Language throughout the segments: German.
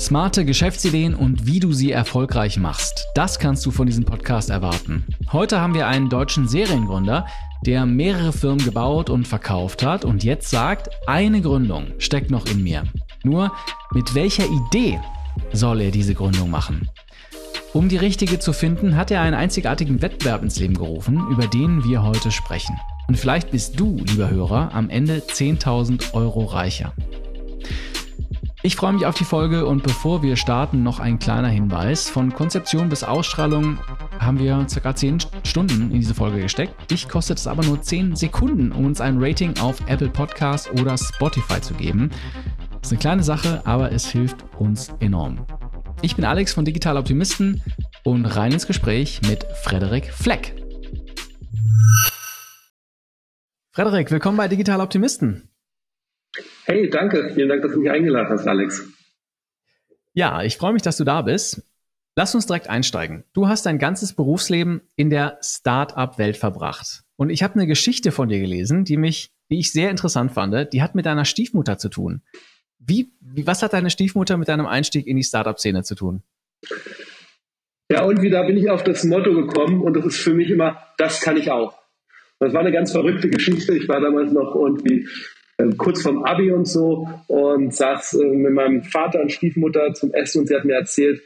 Smarte Geschäftsideen und wie du sie erfolgreich machst. Das kannst du von diesem Podcast erwarten. Heute haben wir einen deutschen Seriengründer, der mehrere Firmen gebaut und verkauft hat und jetzt sagt, eine Gründung steckt noch in mir. Nur mit welcher Idee soll er diese Gründung machen? Um die richtige zu finden, hat er einen einzigartigen Wettbewerb ins Leben gerufen, über den wir heute sprechen. Und vielleicht bist du, lieber Hörer, am Ende 10.000 Euro reicher. Ich freue mich auf die Folge und bevor wir starten, noch ein kleiner Hinweis. Von Konzeption bis Ausstrahlung haben wir ca. 10 Stunden in diese Folge gesteckt. Dich kostet es aber nur 10 Sekunden, um uns ein Rating auf Apple Podcasts oder Spotify zu geben. Das ist eine kleine Sache, aber es hilft uns enorm. Ich bin Alex von Digital Optimisten und rein ins Gespräch mit Frederik Fleck. Frederik, willkommen bei Digital Optimisten. Hey, danke. Vielen Dank, dass du mich eingeladen hast, Alex. Ja, ich freue mich, dass du da bist. Lass uns direkt einsteigen. Du hast dein ganzes Berufsleben in der Start-up-Welt verbracht. Und ich habe eine Geschichte von dir gelesen, die mich, die ich sehr interessant fand. Die hat mit deiner Stiefmutter zu tun. Wie, was hat deine Stiefmutter mit deinem Einstieg in die Start-up-Szene zu tun? Ja, und wieder bin ich auf das Motto gekommen und das ist für mich immer, das kann ich auch. Das war eine ganz verrückte Geschichte. Ich war damals noch irgendwie kurz vorm Abi und so und saß äh, mit meinem Vater und Stiefmutter zum Essen und sie hat mir erzählt,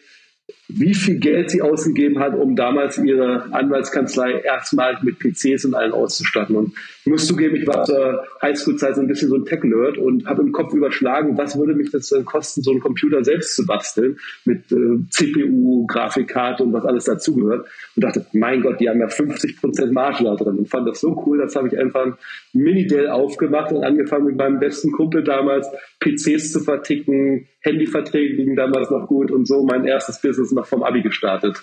wie viel Geld sie ausgegeben hat, um damals ihre Anwaltskanzlei erstmal mit PCs und allen auszustatten. Und muss zugeben, ich war zur Highschool-Zeit so ein bisschen so ein Tech-Nerd und habe im Kopf überschlagen, was würde mich das denn kosten, so einen Computer selbst zu basteln mit äh, CPU, Grafikkarte und was alles dazugehört. Und dachte, mein Gott, die haben ja 50 Prozent Marge da drin und fand das so cool, das habe ich einfach ein Mini-Dell aufgemacht und angefangen mit meinem besten Kumpel damals PCs zu verticken, Handyverträge gingen damals noch gut und so mein erstes Business noch vom Abi gestartet.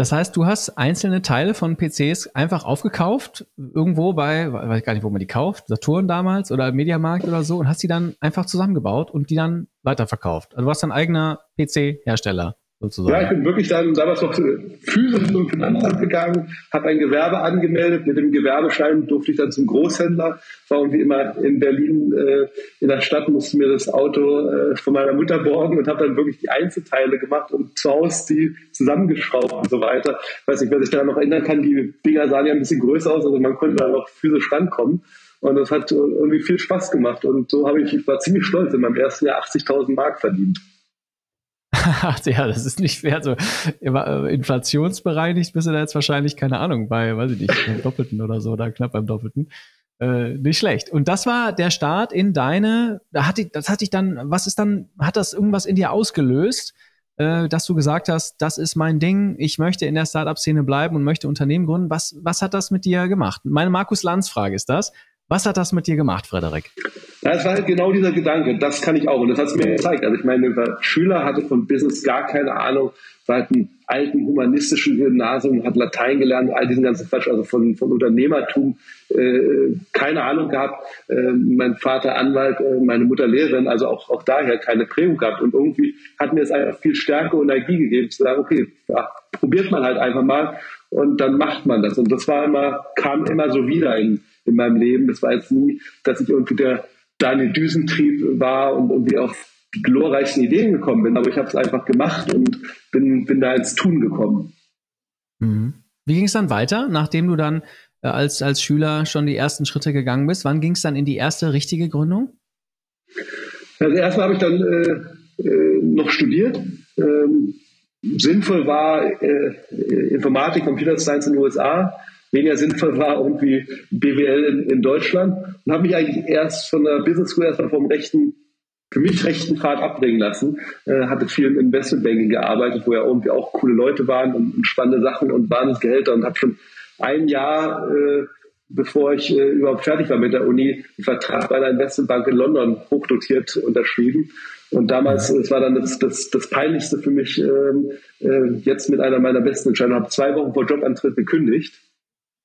Das heißt, du hast einzelne Teile von PCs einfach aufgekauft, irgendwo bei, weiß ich gar nicht, wo man die kauft, Saturn damals oder Mediamarkt oder so, und hast die dann einfach zusammengebaut und die dann weiterverkauft. Also du warst dein eigener PC-Hersteller sozusagen. Ja, ich bin wirklich dann damals noch physisch zum Finanzamt gegangen, habe ein Gewerbe angemeldet. Mit dem Gewerbeschein durfte ich dann zum Großhändler. War irgendwie immer in Berlin äh, in der Stadt, musste mir das Auto äh, von meiner Mutter borgen und habe dann wirklich die Einzelteile gemacht und zu Hause die zusammengeschraubt und so weiter. Weiß nicht, wer sich daran noch erinnern kann, die Dinger sahen ja ein bisschen größer aus, also man konnte da noch physisch rankommen. Und das hat irgendwie viel Spaß gemacht. Und so habe ich, ich war ziemlich stolz in meinem ersten Jahr 80.000 Mark verdient. ja, das ist nicht fair. So, äh, inflationsbereinigt bist du da jetzt wahrscheinlich, keine Ahnung, bei, weiß ich nicht, beim Doppelten oder so, oder knapp beim Doppelten. Äh, nicht schlecht. Und das war der Start in deine, da hat die, das hat dich dann, was ist dann, hat das irgendwas in dir ausgelöst, äh, dass du gesagt hast, das ist mein Ding, ich möchte in der Startup-Szene bleiben und möchte Unternehmen gründen. Was, was hat das mit dir gemacht? Meine Markus-Lanz-Frage ist das. Was hat das mit dir gemacht, Frederik? Ja, es war halt genau dieser Gedanke, das kann ich auch. Und das hat es mir gezeigt. Also ich meine, der Schüler hatte von Business gar keine Ahnung, war halt einen alten humanistischen Gymnasium, hat Latein gelernt, all diesen ganzen Quatsch, also von, von Unternehmertum äh, keine Ahnung gehabt. Äh, mein Vater Anwalt, äh, meine Mutter Lehrerin, also auch, auch daher keine Prägung gehabt. Und irgendwie hat mir es einfach viel Stärke und Energie gegeben, zu sagen, okay, ja, probiert man halt einfach mal und dann macht man das. Und das war immer, kam immer so wieder in, in meinem Leben. Das war jetzt nie, dass ich irgendwie der Daniel Düsentrieb war und irgendwie auf die glorreichsten Ideen gekommen bin, aber ich habe es einfach gemacht und bin, bin da ins Tun gekommen. Mhm. Wie ging es dann weiter, nachdem du dann äh, als, als Schüler schon die ersten Schritte gegangen bist? Wann ging es dann in die erste richtige Gründung? Also erstmal habe ich dann äh, äh, noch studiert. Ähm, sinnvoll war äh, Informatik, Computer Science in den USA weniger sinnvoll war irgendwie BWL in, in Deutschland und habe mich eigentlich erst von der Business School erstmal vom rechten für mich rechten Pfad abbringen lassen. Äh, hatte viel im Investmentbanking gearbeitet, wo ja irgendwie auch coole Leute waren und, und spannende Sachen und Wahnsinnsgehälter und habe schon ein Jahr, äh, bevor ich äh, überhaupt fertig war mit der Uni, einen Vertrag bei einer Investmentbank in London hochdotiert unterschrieben. Und damals, es war dann das, das, das Peinlichste für mich, ähm, äh, jetzt mit einer meiner besten Entscheidungen, habe zwei Wochen vor Jobantritt gekündigt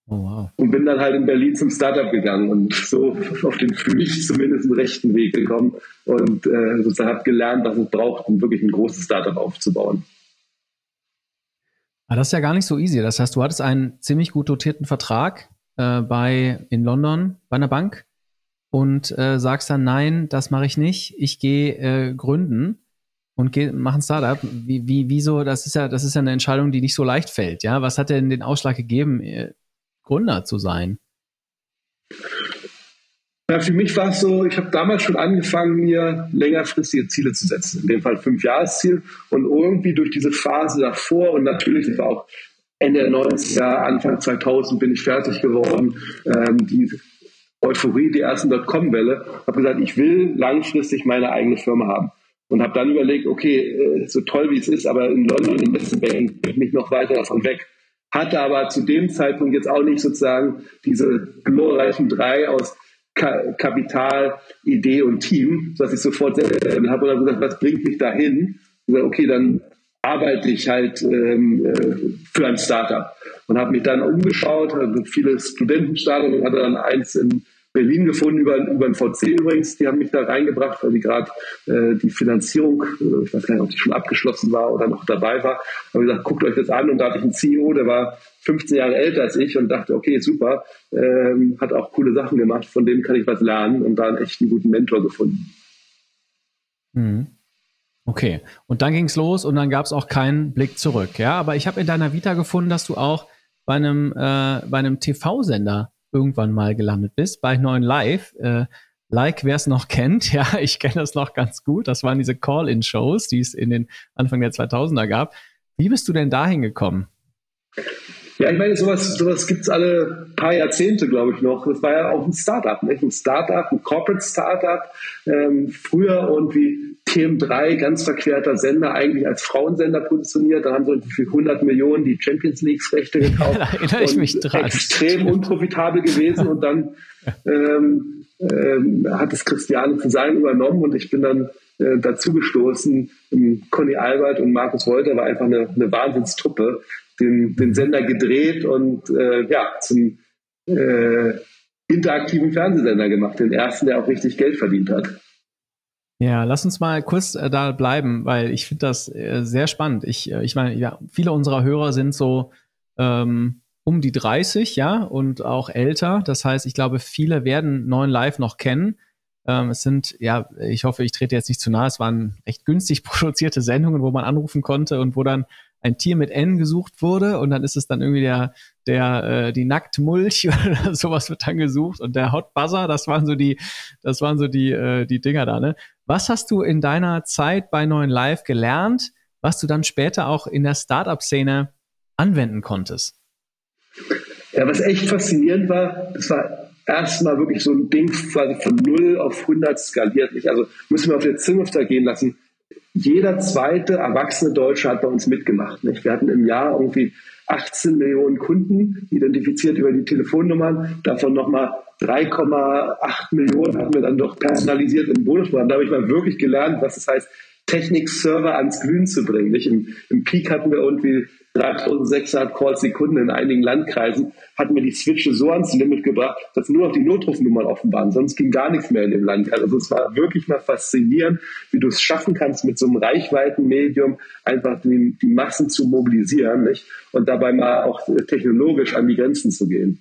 Oh, wow. Und bin dann halt in Berlin zum Startup gegangen und so auf den für mich zumindest rechten Weg gekommen und äh, sozusagen habe gelernt, was es braucht, um wirklich ein großes Startup aufzubauen. Aber ah, das ist ja gar nicht so easy. Das heißt, du hattest einen ziemlich gut dotierten Vertrag äh, bei in London bei einer Bank und äh, sagst dann, nein, das mache ich nicht. Ich gehe äh, gründen. und geh, mach ein Startup. Wie, wie, wieso? Das ist ja, das ist ja eine Entscheidung, die nicht so leicht fällt. Ja, was hat denn den Ausschlag gegeben, äh, Gründer zu sein? Ja, für mich war es so, ich habe damals schon angefangen, mir längerfristige Ziele zu setzen. In dem Fall fünf Jahresziel. Und irgendwie durch diese Phase davor und natürlich, war auch Ende der 90er, Anfang 2000 bin ich fertig geworden. Ähm, die Euphorie, die ersten Dotcom-Welle, habe gesagt, ich will langfristig meine eigene Firma haben. Und habe dann überlegt, okay, äh, so toll wie es ist, aber in London Investment Bank bin ich noch weiter davon weg. Hatte aber zu dem Zeitpunkt jetzt auch nicht sozusagen diese glorreichen drei aus Ka Kapital, Idee und Team, dass ich sofort habe oder gesagt, was bringt mich dahin? Und okay, dann arbeite ich halt ähm, äh, für ein Startup und habe mich dann umgeschaut, also viele Studentenstartups und hatte dann eins in Berlin gefunden über, über den VC übrigens. Die haben mich da reingebracht, weil die gerade äh, die Finanzierung, äh, ich weiß gar nicht, ob die schon abgeschlossen war oder noch dabei war. Habe gesagt, guckt euch das an und da hatte ich einen CEO, der war 15 Jahre älter als ich und dachte, okay, super, ähm, hat auch coole Sachen gemacht, von dem kann ich was lernen und da einen echt einen guten Mentor gefunden. Mhm. Okay, und dann ging es los und dann gab es auch keinen Blick zurück. Ja, aber ich habe in deiner Vita gefunden, dass du auch bei einem, äh, bei einem TV-Sender irgendwann mal gelandet bist, bei Neuen Live. Äh, like, wer es noch kennt, ja, ich kenne das noch ganz gut. Das waren diese Call-In-Shows, die es in den Anfang der 2000er gab. Wie bist du denn dahin gekommen? Ja, ich meine, sowas, sowas gibt es alle paar Jahrzehnte, glaube ich, noch. Das war ja auch ein Startup, nicht? Ein Startup, ein Corporate Startup. Ähm, früher irgendwie TM3, ganz verquerter Sender, eigentlich als Frauensender positioniert. Da haben sie für 100 Millionen die Champions League-Rechte gekauft. da erinnere ich mich dran. Extrem unprofitabel gewesen und dann ähm, ähm, hat es Christiane zu sein übernommen und ich bin dann äh, dazugestoßen. Conny Albert und Markus Wolter war einfach eine, eine Wahnsinnstruppe den, den Sender gedreht und äh, ja, zum äh, interaktiven Fernsehsender gemacht, den ersten, der auch richtig Geld verdient hat. Ja, lass uns mal kurz äh, da bleiben, weil ich finde das äh, sehr spannend. Ich, äh, ich meine, ja, viele unserer Hörer sind so ähm, um die 30, ja, und auch älter. Das heißt, ich glaube, viele werden neuen Live noch kennen. Ähm, es sind, ja, ich hoffe, ich trete jetzt nicht zu nahe. Es waren recht günstig produzierte Sendungen, wo man anrufen konnte und wo dann ein Tier mit N gesucht wurde und dann ist es dann irgendwie der, der, äh, die Nacktmulch oder sowas wird dann gesucht und der Hot Buzzer, das waren so die, das waren so die, äh, die Dinger da, ne? Was hast du in deiner Zeit bei Neuen Live gelernt, was du dann später auch in der Startup-Szene anwenden konntest? Ja, was echt faszinierend war, das war erstmal wirklich so ein Ding quasi von 0 auf 100 skaliert. Also müssen wir auf der Zunft gehen lassen jeder zweite erwachsene Deutsche hat bei uns mitgemacht. Nicht? Wir hatten im Jahr irgendwie 18 Millionen Kunden identifiziert über die Telefonnummern, davon nochmal 3,8 Millionen hatten wir dann doch personalisiert im Bonusprogramm. Da habe ich mal wirklich gelernt, was es heißt, Technik-Server ans Glühen zu bringen. Nicht? Im, Im Peak hatten wir irgendwie 3600 Calls Sekunden in einigen Landkreisen, hatten wir die Switche so ans Limit gebracht, dass nur noch die Notrufnummern offen waren. Sonst ging gar nichts mehr in dem Land. Also es war wirklich mal faszinierend, wie du es schaffen kannst, mit so einem Reichweitenmedium einfach die, die Massen zu mobilisieren nicht? und dabei mal auch technologisch an die Grenzen zu gehen.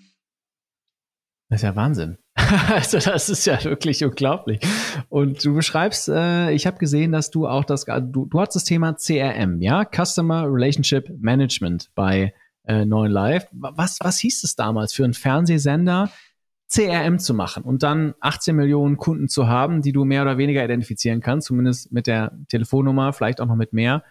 Das ist ja Wahnsinn. also das ist ja wirklich unglaublich. Und du beschreibst, äh, ich habe gesehen, dass du auch das, du, du hast das Thema CRM, ja, Customer Relationship Management bei äh, Neuen Live. Was, was hieß es damals für einen Fernsehsender, CRM zu machen und dann 18 Millionen Kunden zu haben, die du mehr oder weniger identifizieren kannst, zumindest mit der Telefonnummer, vielleicht auch noch mit mehr.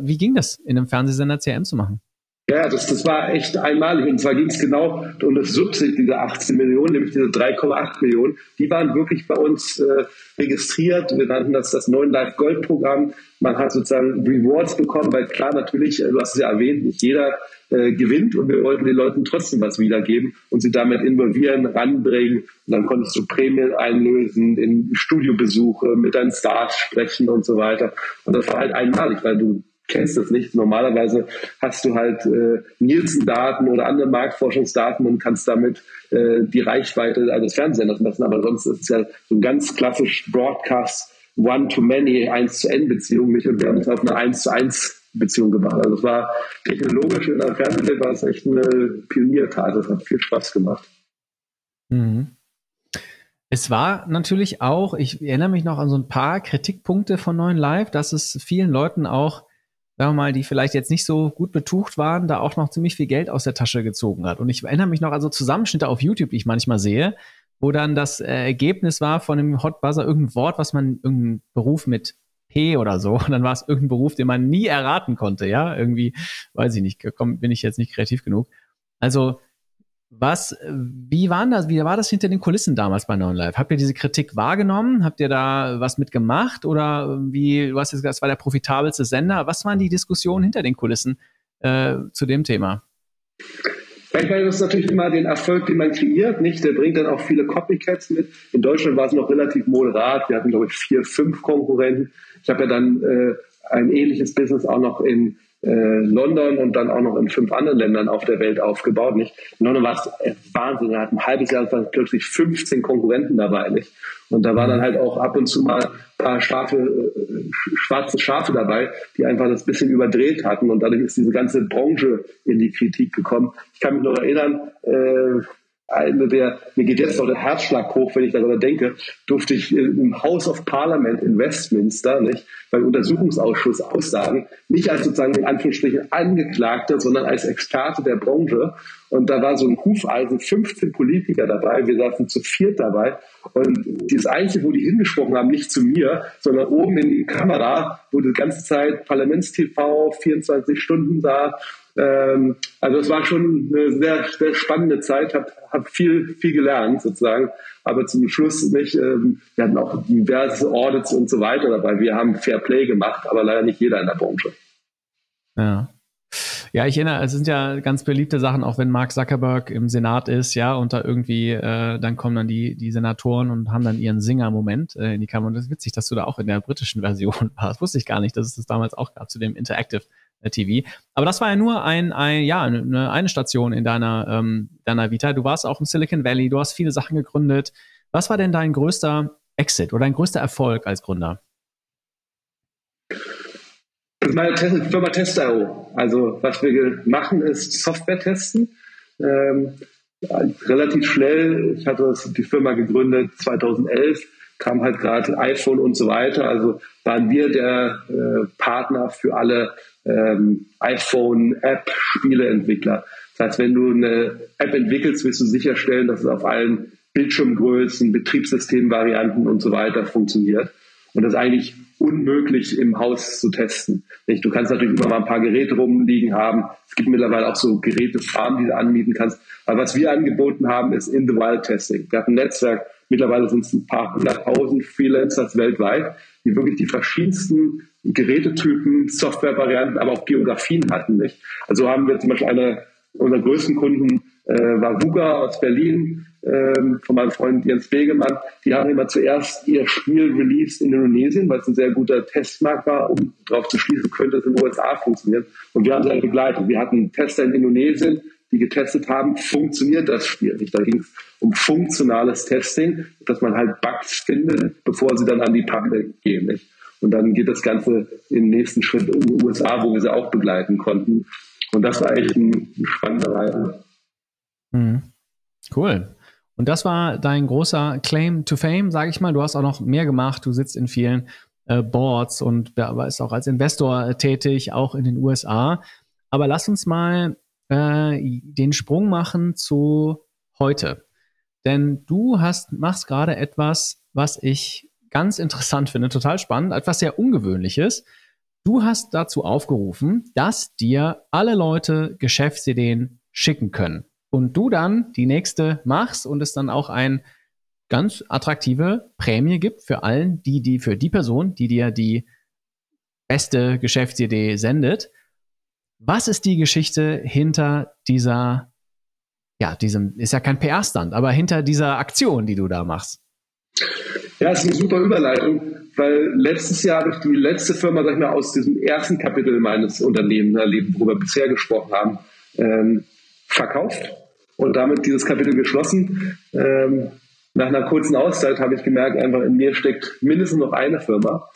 Wie ging das, in einem Fernsehsender CRM zu machen? Ja, das, das war echt einmalig. Und zwar ging es genau um das Subsid dieser 18 Millionen, nämlich diese 3,8 Millionen. Die waren wirklich bei uns äh, registriert. Wir nannten das das 9 Live Gold Programm. Man hat sozusagen Rewards bekommen, weil klar natürlich, äh, du hast es ja erwähnt, nicht jeder äh, gewinnt und wir wollten den Leuten trotzdem was wiedergeben und sie damit involvieren, ranbringen. Und dann konntest du Prämien einlösen, in Studiobesuche, mit deinen Stars sprechen und so weiter. Und das war halt einmalig, weil du kennst das nicht. Normalerweise hast du halt äh, Nielsen-Daten oder andere Marktforschungsdaten und kannst damit äh, die Reichweite eines Fernsehsenders messen. Aber sonst ist es ja so ein ganz klassisch Broadcast One-to-Many, 1-zu-N-Beziehung nicht. Und wir haben es auf eine 1-zu-1 -Beziehung gemacht. Also es war technologisch in der Fernsehwelt war es echt eine Pioniertat. Das hat viel Spaß gemacht. Mhm. Es war natürlich auch, ich erinnere mich noch an so ein paar Kritikpunkte von Neuen Live, dass es vielen Leuten auch, sagen wir mal, die vielleicht jetzt nicht so gut betucht waren, da auch noch ziemlich viel Geld aus der Tasche gezogen hat. Und ich erinnere mich noch an so Zusammenschnitte auf YouTube, die ich manchmal sehe, wo dann das äh, Ergebnis war von dem Hot Buzzer irgendein Wort, was man, irgendein Beruf mit P oder so. Und dann war es irgendein Beruf, den man nie erraten konnte, ja. Irgendwie, weiß ich nicht, komm, bin ich jetzt nicht kreativ genug. Also, was, wie waren das, wie war das hinter den Kulissen damals bei Non Live? Habt ihr diese Kritik wahrgenommen? Habt ihr da was mitgemacht? Oder wie, du hast jetzt gesagt, es war der profitabelste Sender. Was waren die Diskussionen hinter den Kulissen äh, zu dem Thema? Ich meine, das ist natürlich immer den Erfolg, den man kreiert, nicht? Der bringt dann auch viele Copycats mit. In Deutschland war es noch relativ moderat. Wir hatten, glaube ich, vier, fünf Konkurrenten. Ich habe ja dann äh, ein ähnliches Business auch noch in London und dann auch noch in fünf anderen Ländern auf der Welt aufgebaut. Nicht? In London war es Wahnsinn. Er hat ein halbes Jahr waren plötzlich 15 Konkurrenten dabei. Nicht? Und da waren dann halt auch ab und zu mal ein paar Schafe, äh, schwarze Schafe dabei, die einfach das bisschen überdreht hatten. Und dadurch ist diese ganze Branche in die Kritik gekommen. Ich kann mich noch erinnern, äh, eine der, mir geht jetzt noch der Herzschlag hoch, wenn ich darüber denke, durfte ich im House of Parliament in Westminster, nicht, beim Untersuchungsausschuss aussagen, nicht als sozusagen in Anführungsstrichen Angeklagter, sondern als Experte der Branche. Und da war so ein Hufeisen, 15 Politiker dabei, wir saßen zu viert dabei. Und das Einzige, wo die hingesprochen haben, nicht zu mir, sondern oben in die Kamera, wo die ganze Zeit Parlamentstv 24 Stunden da ähm, also es war schon eine sehr, sehr spannende Zeit, habe hab viel, viel gelernt sozusagen, aber zum Schluss nicht, ähm, wir hatten auch diverse Audits und so weiter dabei. Wir haben Fair Play gemacht, aber leider nicht jeder in der Branche. Ja. Ja, ich erinnere, es sind ja ganz beliebte Sachen, auch wenn Mark Zuckerberg im Senat ist, ja, und da irgendwie, äh, dann kommen dann die, die Senatoren und haben dann ihren Singer-Moment äh, in die Kamera. Und das ist witzig, dass du da auch in der britischen Version warst. Wusste ich gar nicht, dass es das damals auch gab zu dem Interactive TV. Aber das war ja nur ein, ein ja, eine, eine Station in deiner, ähm, deiner Vita. Du warst auch im Silicon Valley, du hast viele Sachen gegründet. Was war denn dein größter Exit oder dein größter Erfolg als Gründer? Meine Firma Testero. Also was wir machen, ist Software testen. Ähm, relativ schnell, ich hatte die Firma gegründet 2011, kam halt gerade iPhone und so weiter. Also waren wir der äh, Partner für alle ähm, iPhone-App, Spieleentwickler. Das heißt, wenn du eine App entwickelst, willst du sicherstellen, dass es auf allen Bildschirmgrößen, Betriebssystemvarianten und so weiter funktioniert. Und das ist eigentlich unmöglich im Haus zu testen. Du kannst natürlich immer mal ein paar Geräte rumliegen haben. Es gibt mittlerweile auch so Gerätefarmen, die du anmieten kannst. Aber was wir angeboten haben, ist In-the-Wild-Testing. Wir hatten ein Netzwerk, mittlerweile sind es ein paar hunderttausend Freelancers weltweit, die wirklich die verschiedensten Gerätetypen, Softwarevarianten, aber auch Geografien hatten. Nicht? Also haben wir zum Beispiel eine unserer größten Kunden äh, war Vuga aus Berlin, ähm, von meinem Freund Jens Begemann. Die haben immer zuerst ihr Spiel released in Indonesien, weil es ein sehr guter Testmarkt war, um darauf zu schließen, könnte es in den USA funktionieren. Und wir haben sie begleitet. Wir hatten Tester in Indonesien, die getestet haben, funktioniert das Spiel nicht. Da ging es um funktionales Testing, dass man halt Bugs findet, bevor sie dann an die Public gehen. Nicht? Und dann geht das Ganze im nächsten Schritt in die USA, wo wir sie auch begleiten konnten. Und das war echt ein, spannender Reise. Mhm. Cool. Und das war dein großer Claim to Fame, sage ich mal. Du hast auch noch mehr gemacht. Du sitzt in vielen äh, Boards und bist auch als Investor tätig, auch in den USA. Aber lass uns mal äh, den Sprung machen zu heute. Denn du hast, machst gerade etwas, was ich ganz interessant finde, total spannend, etwas sehr Ungewöhnliches. Du hast dazu aufgerufen, dass dir alle Leute Geschäftsideen schicken können. Und du dann die nächste machst und es dann auch ein ganz attraktive Prämie gibt für allen, die, die, für die Person, die dir die beste Geschäftsidee sendet. Was ist die Geschichte hinter dieser, ja, diesem, ist ja kein PR-Stand, aber hinter dieser Aktion, die du da machst? Ja, ist eine super Überleitung, weil letztes Jahr habe ich die letzte Firma, sag ich mal, aus diesem ersten Kapitel meines Unternehmens erlebt, worüber wir bisher gesprochen haben, ähm, verkauft und damit dieses Kapitel geschlossen. Ähm, nach einer kurzen Auszeit habe ich gemerkt, einfach in mir steckt mindestens noch eine Firma.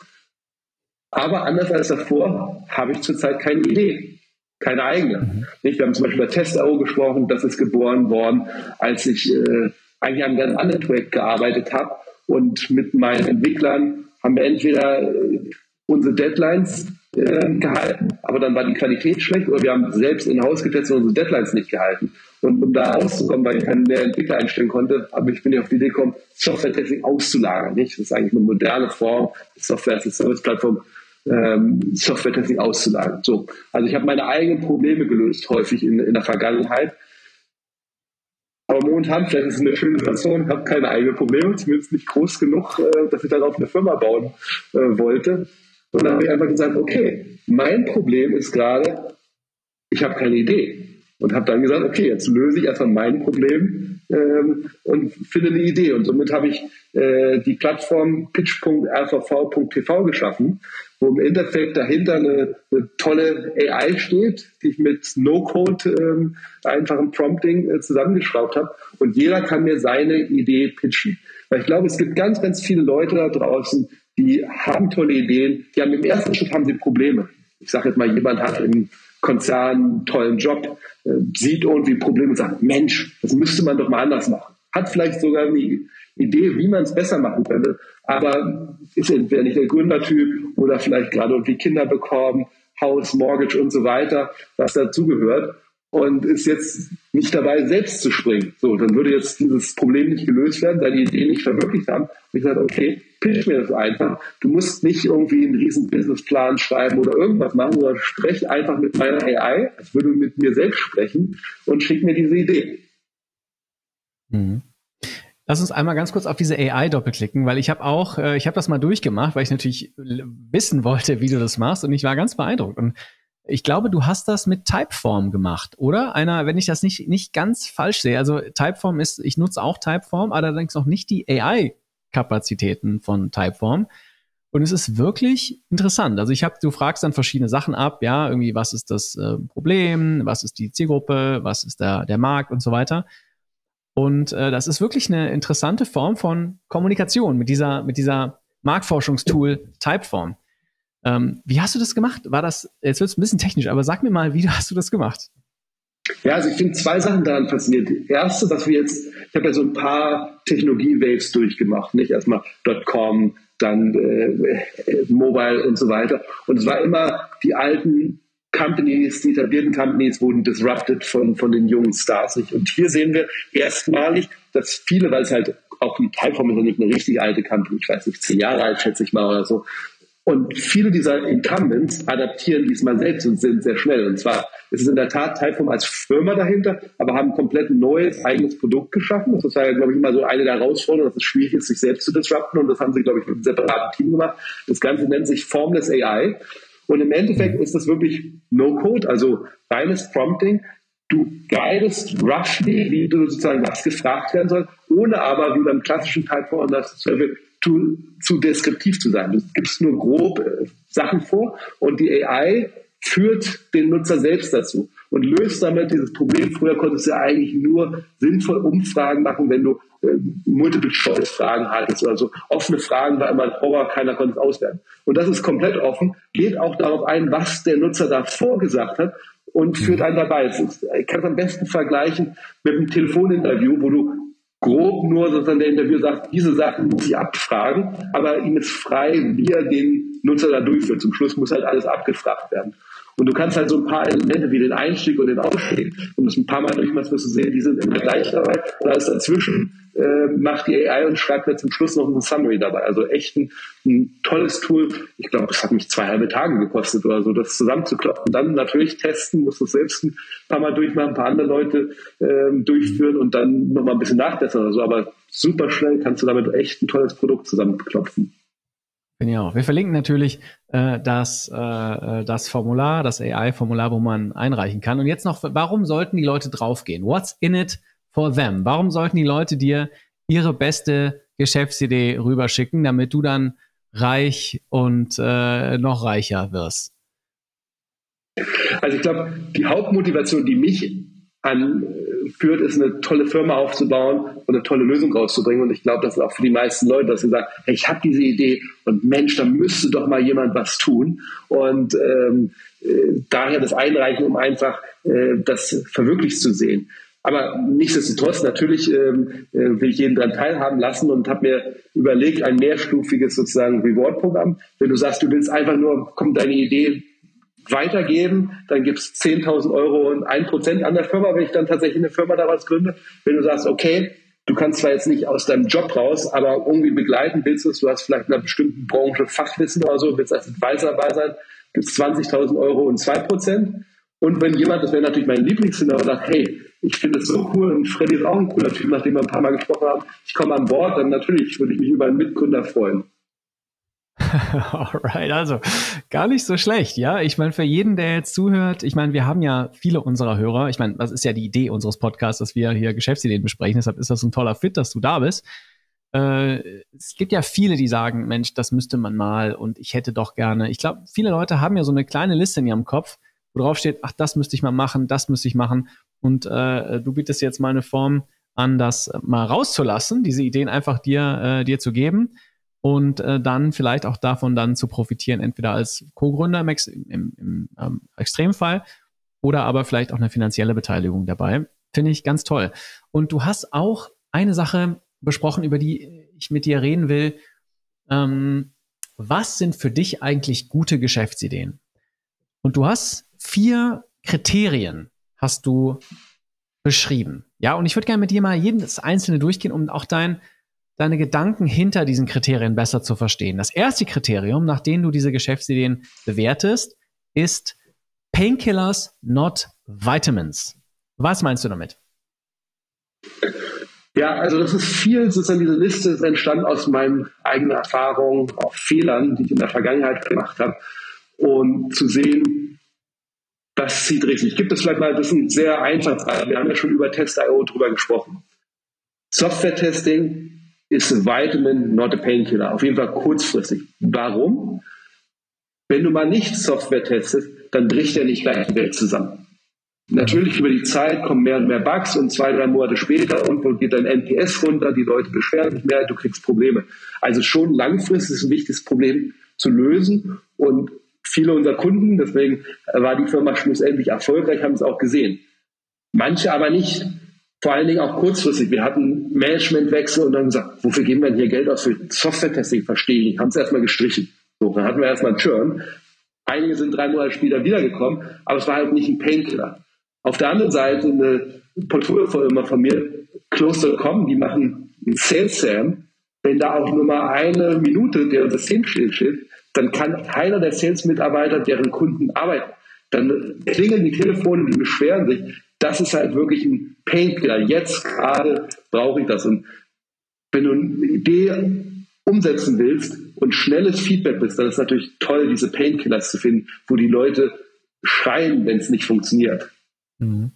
Aber anders als davor habe ich zurzeit keine Idee, keine eigene. Mhm. Wir haben zum Beispiel über Testau gesprochen, das ist geboren worden, als ich äh, eigentlich an einem ganz anderen Projekt gearbeitet habe und mit meinen Entwicklern haben wir entweder äh, unsere Deadlines äh, gehalten, aber dann war die Qualität schlecht oder wir haben selbst in Haus getestet und unsere Deadlines nicht gehalten. Und um da rauszukommen, weil ich keinen mehr Entwickler einstellen konnte, habe ich bin ich auf die Idee gekommen, Software-Testing auszulagern. Nicht? Das ist eigentlich eine moderne Form, Software-as-a-Service-Plattform, ähm, Software-Testing auszulagern. So. Also ich habe meine eigenen Probleme gelöst, häufig in, in der Vergangenheit. Aber momentan, vielleicht ist es eine schöne Situation, ich habe keine eigenen Probleme, zumindest nicht groß genug, äh, dass ich darauf eine Firma bauen äh, wollte. Und dann habe ich einfach gesagt, okay, mein Problem ist gerade, ich habe keine Idee. Und habe dann gesagt, okay, jetzt löse ich erstmal mein Problem ähm, und finde eine Idee. Und somit habe ich äh, die Plattform pitch.rvv.tv geschaffen, wo im Endeffekt dahinter eine, eine tolle AI steht, die ich mit No-Code ähm, einfachem Prompting äh, zusammengeschraubt habe. Und jeder kann mir seine Idee pitchen. Weil ich glaube, es gibt ganz, ganz viele Leute da draußen, die haben tolle Ideen, die haben im ersten Schritt haben sie Probleme. Ich sage jetzt mal, jemand hat im Konzern einen tollen Job, äh, sieht irgendwie Probleme und sagt, Mensch, das müsste man doch mal anders machen. Hat vielleicht sogar eine Idee, wie man es besser machen könnte, aber ist entweder nicht der Gründertyp oder vielleicht gerade irgendwie Kinder bekommen, Haus, Mortgage und so weiter, was dazugehört und ist jetzt nicht dabei, selbst zu springen. So, dann würde jetzt dieses Problem nicht gelöst werden, seine Idee nicht verwirklicht haben. Und ich sage, okay, pitch mir das einfach. Du musst nicht irgendwie einen riesen Businessplan schreiben oder irgendwas machen, sondern sprech einfach mit meiner AI, als würde du mit mir selbst sprechen und schick mir diese Idee. Mhm. Lass uns einmal ganz kurz auf diese AI doppelklicken, weil ich habe auch, äh, ich habe das mal durchgemacht, weil ich natürlich wissen wollte, wie du das machst und ich war ganz beeindruckt. Und ich glaube, du hast das mit Typeform gemacht, oder? Einer, wenn ich das nicht, nicht ganz falsch sehe. Also Typeform ist, ich nutze auch Typeform, allerdings noch nicht die AI-Kapazitäten von Typeform. Und es ist wirklich interessant. Also ich habe, du fragst dann verschiedene Sachen ab, ja, irgendwie, was ist das äh, Problem, was ist die Zielgruppe, was ist der, der Markt und so weiter. Und äh, das ist wirklich eine interessante Form von Kommunikation mit dieser, mit dieser Marktforschungstool Typeform. Ähm, wie hast du das gemacht? War das, jetzt wird es ein bisschen technisch, aber sag mir mal, wie hast du das gemacht? Ja, also ich finde zwei Sachen daran faszinierend. Die erste, dass wir jetzt, ich habe ja so ein paar Technologie-Waves durchgemacht, nicht? Erstmal .com, dann äh, Mobile und so weiter. Und es war immer die alten Companies, die etablierten Companies wurden disrupted von, von den jungen Stars. Und hier sehen wir erstmalig, dass viele, weil es halt auch die Typeform ist ja nicht eine richtig alte Company, ich weiß nicht, zehn Jahre alt, schätze ich mal oder so, und viele dieser Incumbents adaptieren diesmal selbst und sind sehr schnell. Und zwar ist es in der Tat Typeform als Firma dahinter, aber haben komplett ein neues eigenes Produkt geschaffen. Das ist ja, glaube ich, immer so eine der Herausforderungen, dass es schwierig ist, sich selbst zu disrupten. Und das haben sie, glaube ich, mit einem separaten Team gemacht. Das Ganze nennt sich Formless AI. Und im Endeffekt ist das wirklich No-Code, also reines Prompting. Du guidest roughly, wie du sozusagen was gefragt werden soll, ohne aber wie beim klassischen Typeform zu, zu deskriptiv zu sein. Du gibst nur grob äh, Sachen vor und die AI führt den Nutzer selbst dazu und löst damit dieses Problem. Früher konntest du ja eigentlich nur sinnvoll Umfragen machen, wenn du äh, Multiple-Choice-Fragen hattest oder so. Offene Fragen war immer ein Horror, keiner konnte es auswerten. Und das ist komplett offen, geht auch darauf ein, was der Nutzer davor gesagt hat und führt einen dabei. Ich kann es am besten vergleichen mit einem Telefoninterview, wo du grob nur sozusagen der Interviewer sagt, diese Sachen muss ich abfragen, aber ihm ist frei, wie er den Nutzer da durchführt. Zum Schluss muss halt alles abgefragt werden. Und du kannst halt so ein paar Elemente wie den Einstieg und den Ausstieg, und das ein paar Mal durchmachst, wirst du sehen, die sind immer gleich dabei. Da ist dazwischen, äh, macht die AI und schreibt mir zum Schluss noch ein Summary dabei. Also echt ein, ein tolles Tool. Ich glaube, es hat mich zwei halbe Tage gekostet oder so, das zusammenzuklopfen. Dann natürlich testen, musst du selbst ein paar Mal durchmachen, ein paar andere Leute äh, durchführen und dann nochmal ein bisschen nachbessern oder so. Aber super schnell kannst du damit echt ein tolles Produkt zusammenklopfen. Auch. Wir verlinken natürlich äh, das, äh, äh das Formular, das AI-Formular, wo man einreichen kann. Und jetzt noch, warum sollten die Leute draufgehen? What's in it for them? Warum sollten die Leute dir ihre beste Geschäftsidee rüberschicken, damit du dann reich und äh, noch reicher wirst? Also ich glaube, die Hauptmotivation, die mich anführt, ist eine tolle Firma aufzubauen und eine tolle Lösung rauszubringen. Und ich glaube, das ist auch für die meisten Leute, dass sie sagen, hey, ich habe diese Idee und Mensch, da müsste doch mal jemand was tun. Und ähm, äh, daher das Einreichen, um einfach äh, das verwirklicht zu sehen. Aber nichtsdestotrotz, natürlich ähm, äh, will ich jeden daran teilhaben lassen und habe mir überlegt, ein mehrstufiges sozusagen Reward-Programm. Wenn du sagst, du willst einfach nur, kommt deine Idee weitergeben, dann gibt es 10.000 Euro und ein Prozent an der Firma, wenn ich dann tatsächlich eine Firma daraus gründe. Wenn du sagst, okay, du kannst zwar jetzt nicht aus deinem Job raus, aber irgendwie begleiten willst du es, du hast vielleicht in einer bestimmten Branche Fachwissen oder so, willst als Advisor dabei sein, gibt es 20.000 Euro und 2%. Und wenn jemand, das wäre natürlich mein Lieblingsszenario, sagt, hey, ich finde es so cool und Freddy ist auch ein cooler Typ, nachdem wir ein paar Mal gesprochen haben, ich komme an Bord, dann natürlich würde ich mich über einen Mitgründer freuen. Alright, also gar nicht so schlecht, ja. Ich meine, für jeden, der jetzt zuhört, ich meine, wir haben ja viele unserer Hörer. Ich meine, das ist ja die Idee unseres Podcasts, dass wir hier Geschäftsideen besprechen. Deshalb ist das ein toller Fit, dass du da bist. Äh, es gibt ja viele, die sagen, Mensch, das müsste man mal und ich hätte doch gerne. Ich glaube, viele Leute haben ja so eine kleine Liste in ihrem Kopf, wo drauf steht, ach, das müsste ich mal machen, das müsste ich machen. Und äh, du bietest jetzt mal eine Form an, das mal rauszulassen, diese Ideen einfach dir, äh, dir zu geben und äh, dann vielleicht auch davon dann zu profitieren, entweder als Co-Gründer im, Ex im, im ähm, Extremfall oder aber vielleicht auch eine finanzielle Beteiligung dabei. Finde ich ganz toll. Und du hast auch eine Sache besprochen, über die ich mit dir reden will. Ähm, was sind für dich eigentlich gute Geschäftsideen? Und du hast vier Kriterien, hast du beschrieben. Ja, und ich würde gerne mit dir mal jedes einzelne durchgehen, um auch dein deine Gedanken hinter diesen Kriterien besser zu verstehen. Das erste Kriterium, nach dem du diese Geschäftsideen bewertest, ist Painkillers, not Vitamins. Was meinst du damit? Ja, also das ist viel, sozusagen diese Liste ist entstanden aus meinen eigenen Erfahrungen, auch Fehlern, die ich in der Vergangenheit gemacht habe. Und zu sehen, das zieht richtig. Gibt es vielleicht mal, das ein sehr einfaches, wir haben ja schon über Test.io drüber gesprochen. Software-Testing ist a vitamin, not a painkiller. Auf jeden Fall kurzfristig. Warum? Wenn du mal nicht Software testest, dann bricht er nicht gleich die Welt zusammen. Natürlich über die Zeit kommen mehr und mehr Bugs und zwei, drei Monate später irgendwo geht dein NPS runter, die Leute beschweren sich mehr, du kriegst Probleme. Also schon langfristig ist ein wichtiges Problem zu lösen und viele unserer Kunden, deswegen war die Firma schlussendlich erfolgreich, haben es auch gesehen. Manche aber nicht vor allen Dingen auch kurzfristig. Wir hatten Managementwechsel und dann gesagt, wofür geben wir denn hier Geld aus für Software-Testing? Verstehe ich. Haben es erstmal gestrichen. So, dann hatten wir erstmal einen Churn. Einige sind drei Monate später wiedergekommen, aber es war halt nicht ein Painkiller. Auf der anderen Seite eine Portfolio von mir, Close.com, die machen einen Sales Sam. Wenn da auch nur mal eine Minute der System steht, dann kann keiner der Sales-Mitarbeiter deren Kunden arbeiten. Dann klingeln die Telefone, die beschweren sich das ist halt wirklich ein Painkiller. Jetzt gerade brauche ich das. Und wenn du eine Idee umsetzen willst und schnelles Feedback bist, dann ist es natürlich toll, diese Painkillers zu finden, wo die Leute schreien, wenn es nicht funktioniert. Mhm.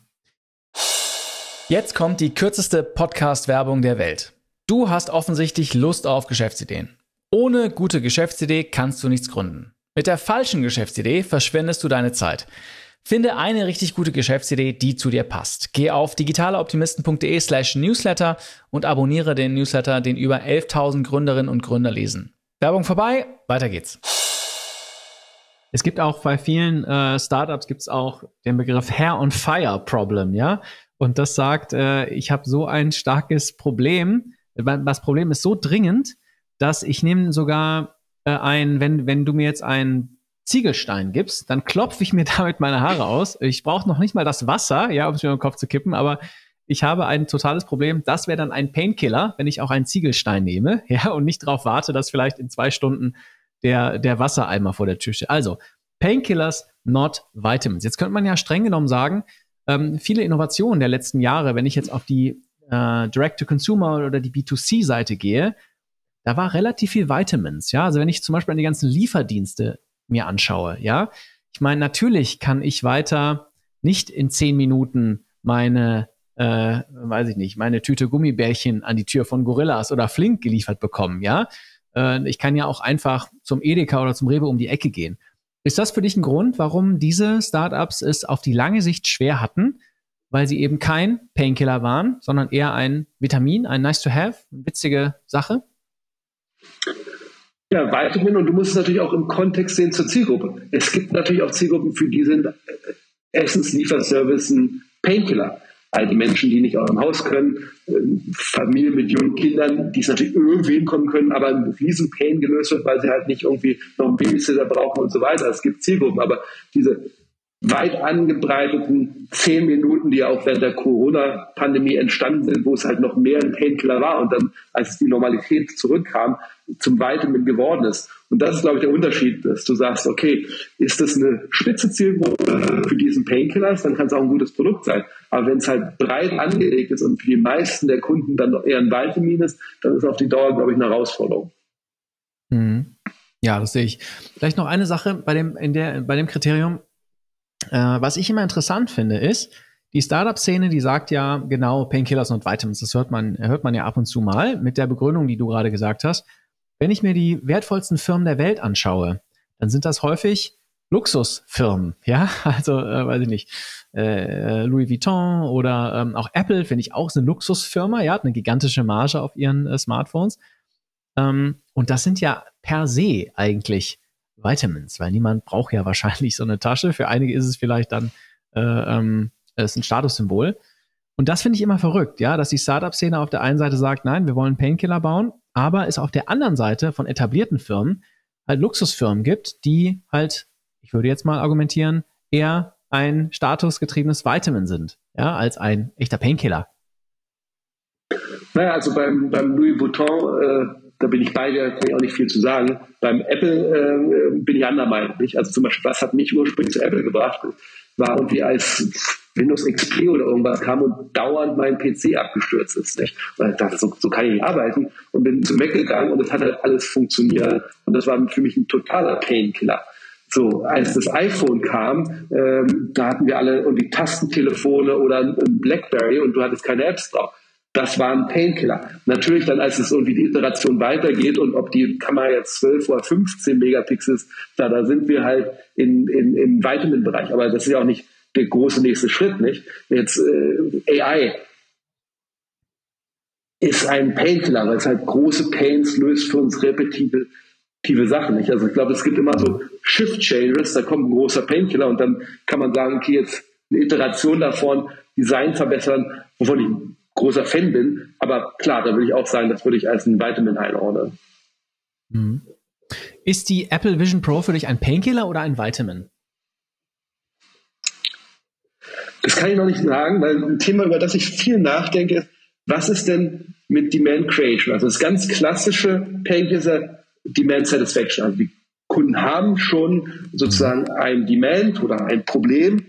Jetzt kommt die kürzeste Podcast-Werbung der Welt. Du hast offensichtlich Lust auf Geschäftsideen. Ohne gute Geschäftsidee kannst du nichts gründen. Mit der falschen Geschäftsidee verschwendest du deine Zeit. Finde eine richtig gute Geschäftsidee, die zu dir passt. Geh auf digitaleoptimisten.de slash newsletter und abonniere den Newsletter, den über 11.000 Gründerinnen und Gründer lesen. Werbung vorbei, weiter geht's. Es gibt auch bei vielen äh, Startups gibt's auch den Begriff Hair on Fire Problem, ja. Und das sagt, äh, ich habe so ein starkes Problem. Das Problem ist so dringend, dass ich nehme sogar äh, ein, wenn, wenn du mir jetzt ein Ziegelstein gibst, dann klopfe ich mir damit meine Haare aus. Ich brauche noch nicht mal das Wasser, ja, um es mir im Kopf zu kippen, aber ich habe ein totales Problem. Das wäre dann ein Painkiller, wenn ich auch einen Ziegelstein nehme, ja, und nicht darauf warte, dass vielleicht in zwei Stunden der, der Wassereimer vor der Tür steht. Also, Painkillers, not Vitamins. Jetzt könnte man ja streng genommen sagen, ähm, viele Innovationen der letzten Jahre, wenn ich jetzt auf die äh, Direct-to-Consumer oder die B2C-Seite gehe, da war relativ viel Vitamins. Ja, also wenn ich zum Beispiel an die ganzen Lieferdienste mir anschaue, ja. Ich meine, natürlich kann ich weiter nicht in zehn Minuten meine, äh, weiß ich nicht, meine Tüte Gummibärchen an die Tür von Gorillas oder Flink geliefert bekommen, ja. Äh, ich kann ja auch einfach zum Edeka oder zum Rewe um die Ecke gehen. Ist das für dich ein Grund, warum diese Startups es auf die lange Sicht schwer hatten, weil sie eben kein Painkiller waren, sondern eher ein Vitamin, ein Nice to Have, eine witzige Sache? Ja, weiterhin. Und du musst es natürlich auch im Kontext sehen zur Zielgruppe. Es gibt natürlich auch Zielgruppen, für die sind Essenslieferservice ein Painkiller. alte Menschen, die nicht aus dem Haus können, äh, Familien mit jungen Kindern, die es natürlich irgendwie hinkommen können, aber ein riesen Pain gelöst wird, weil sie halt nicht irgendwie noch einen Babysitter brauchen und so weiter. Es gibt Zielgruppen, aber diese weit angebreiteten zehn Minuten, die auch während der Corona-Pandemie entstanden sind, wo es halt noch mehr ein Painkiller war und dann, als die Normalität zurückkam, zum Vitamin geworden ist. Und das ist, glaube ich, der Unterschied, dass du sagst, okay, ist das eine spitze Zielgruppe für diesen Painkiller, dann kann es auch ein gutes Produkt sein. Aber wenn es halt breit angelegt ist und für die meisten der Kunden dann eher ein Vitamin ist, dann ist auf die Dauer, glaube ich, eine Herausforderung. Mhm. Ja, das sehe ich. Vielleicht noch eine Sache bei dem, in der, bei dem Kriterium, äh, was ich immer interessant finde, ist, die Startup-Szene, die sagt ja genau Painkillers und Vitamins. Das hört man, hört man ja ab und zu mal mit der Begründung, die du gerade gesagt hast. Wenn ich mir die wertvollsten Firmen der Welt anschaue, dann sind das häufig Luxusfirmen, ja, also äh, weiß ich nicht, äh, Louis Vuitton oder ähm, auch Apple finde ich auch ist eine Luxusfirma, ja, hat eine gigantische Marge auf ihren äh, Smartphones. Ähm, und das sind ja per se eigentlich Vitamins, weil niemand braucht ja wahrscheinlich so eine Tasche. Für einige ist es vielleicht dann äh, ähm, ist ein Statussymbol. Und das finde ich immer verrückt, ja, dass die Startup-Szene auf der einen Seite sagt, nein, wir wollen Painkiller bauen, aber es auf der anderen Seite von etablierten Firmen halt Luxusfirmen gibt, die halt, ich würde jetzt mal argumentieren, eher ein statusgetriebenes Vitamin sind, ja, als ein echter Painkiller. Naja, also beim, beim Louis Vuitton äh, da bin ich bei dir, kann ich auch nicht viel zu sagen. Beim Apple äh, bin ich anderer Meinung. Nicht? Also zum Beispiel, was hat mich ursprünglich zu Apple gebracht, war irgendwie als Windows XP oder irgendwas kam und dauernd mein PC abgestürzt ist. Nicht? Weil ich dachte, so, so kann ich nicht arbeiten und bin zu Mac gegangen und es hat halt alles funktioniert. Und das war für mich ein totaler Painkiller. So, als das iPhone kam, ähm, da hatten wir alle irgendwie Tastentelefone oder ein Blackberry und du hattest keine Apps drauf. Das war ein Painkiller. Natürlich dann, als es irgendwie die Iteration weitergeht und ob die Kamera jetzt 12 oder 15 Megapixels, da, da sind wir halt in, in, im Vitamin-Bereich. Aber das ist ja auch nicht der große nächste Schritt, nicht? Jetzt äh, AI ist ein Painkiller, weil es halt große Pains löst für uns repetitive Sachen. Nicht? Also ich glaube, es gibt immer so Shift Changes, da kommt ein großer Painkiller und dann kann man sagen, okay, jetzt eine Iteration davon, Design verbessern, wovon ich großer Fan bin. Aber klar, da würde ich auch sagen, das würde ich als ein Vitamin einordnen. Mhm. Ist die Apple Vision Pro für dich ein Painkiller oder ein Vitamin? Das kann ich noch nicht sagen, weil ein Thema, über das ich viel nachdenke, ist, was ist denn mit Demand Creation? Also das ganz klassische Painkiller Demand Satisfaction. Also die Kunden haben schon sozusagen ein Demand oder ein Problem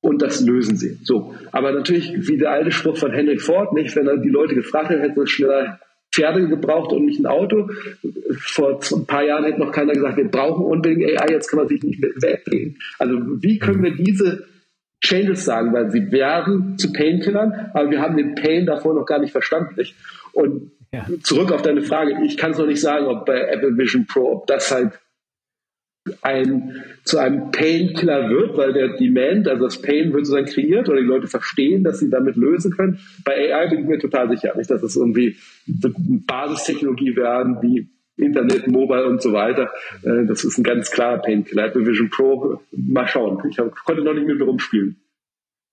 und das lösen sie. So. Aber natürlich, wie der alte Spruch von Henry Ford, nicht, wenn er die Leute gefragt hätte, hätte es schneller Pferde gebraucht und nicht ein Auto. Vor ein paar Jahren hätte noch keiner gesagt, wir brauchen unbedingt AI, jetzt kann man sich nicht mehr wegbringen. Also wie können wir diese Changes sagen, weil sie werden zu Painkillern, aber wir haben den Pain davor noch gar nicht verstanden. Nicht? Und ja. zurück auf deine Frage, ich kann es noch nicht sagen, ob bei Apple Vision Pro, ob das halt ein, zu einem Painkiller wird, weil der Demand, also das Pain wird sozusagen kreiert oder die Leute verstehen, dass sie damit lösen können. Bei AI bin ich mir total sicher, nicht, dass es irgendwie Basistechnologie werden wie Internet, Mobile und so weiter. Äh, das ist ein ganz klarer Painkiller. Apple Vision Pro, mal schauen. Ich konnte noch nicht mit mir rumspielen.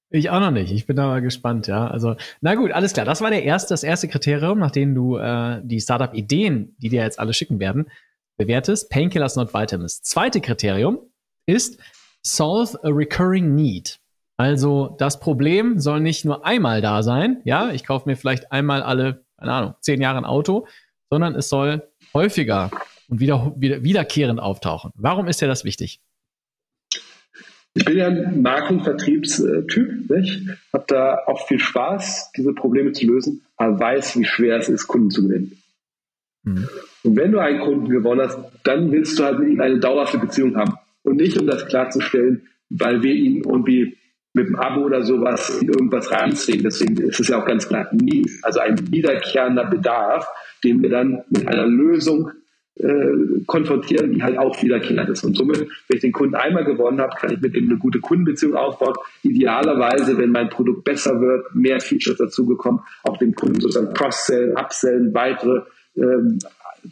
Ich auch noch nicht. Ich bin da mal gespannt, ja. Also, na gut, alles klar. Das war der erste, das erste Kriterium, nachdem du äh, die Startup-Ideen, die dir jetzt alle schicken werden, bewertest. Painkillers not Vitamins. Zweite Kriterium ist Solve a recurring need. Also das Problem soll nicht nur einmal da sein, ja, ich kaufe mir vielleicht einmal alle, keine Ahnung, zehn Jahre ein Auto, sondern es soll häufiger und wieder, wieder, wiederkehrend auftauchen. Warum ist dir das wichtig? Ich bin ja ein Markenvertriebstyp, nicht? Hab da auch viel Spaß, diese Probleme zu lösen, aber weiß, wie schwer es ist, Kunden zu gewinnen. Mhm. Und wenn du einen Kunden gewonnen hast, dann willst du halt mit ihm eine dauerhafte Beziehung haben. Und nicht, um das klarzustellen, weil wir ihn irgendwie mit dem Abo oder sowas in irgendwas reinziehen. Deswegen ist es ja auch ganz klar nie. Also ein wiederkehrender Bedarf, den wir dann mit einer Lösung äh, konfrontieren, die halt auch wiederkehrend ist. Und somit, wenn ich den Kunden einmal gewonnen habe, kann ich mit ihm eine gute Kundenbeziehung aufbauen. Idealerweise, wenn mein Produkt besser wird, mehr Features dazugekommen, auch dem Kunden sozusagen cross-sellen, upsellen, weitere ähm,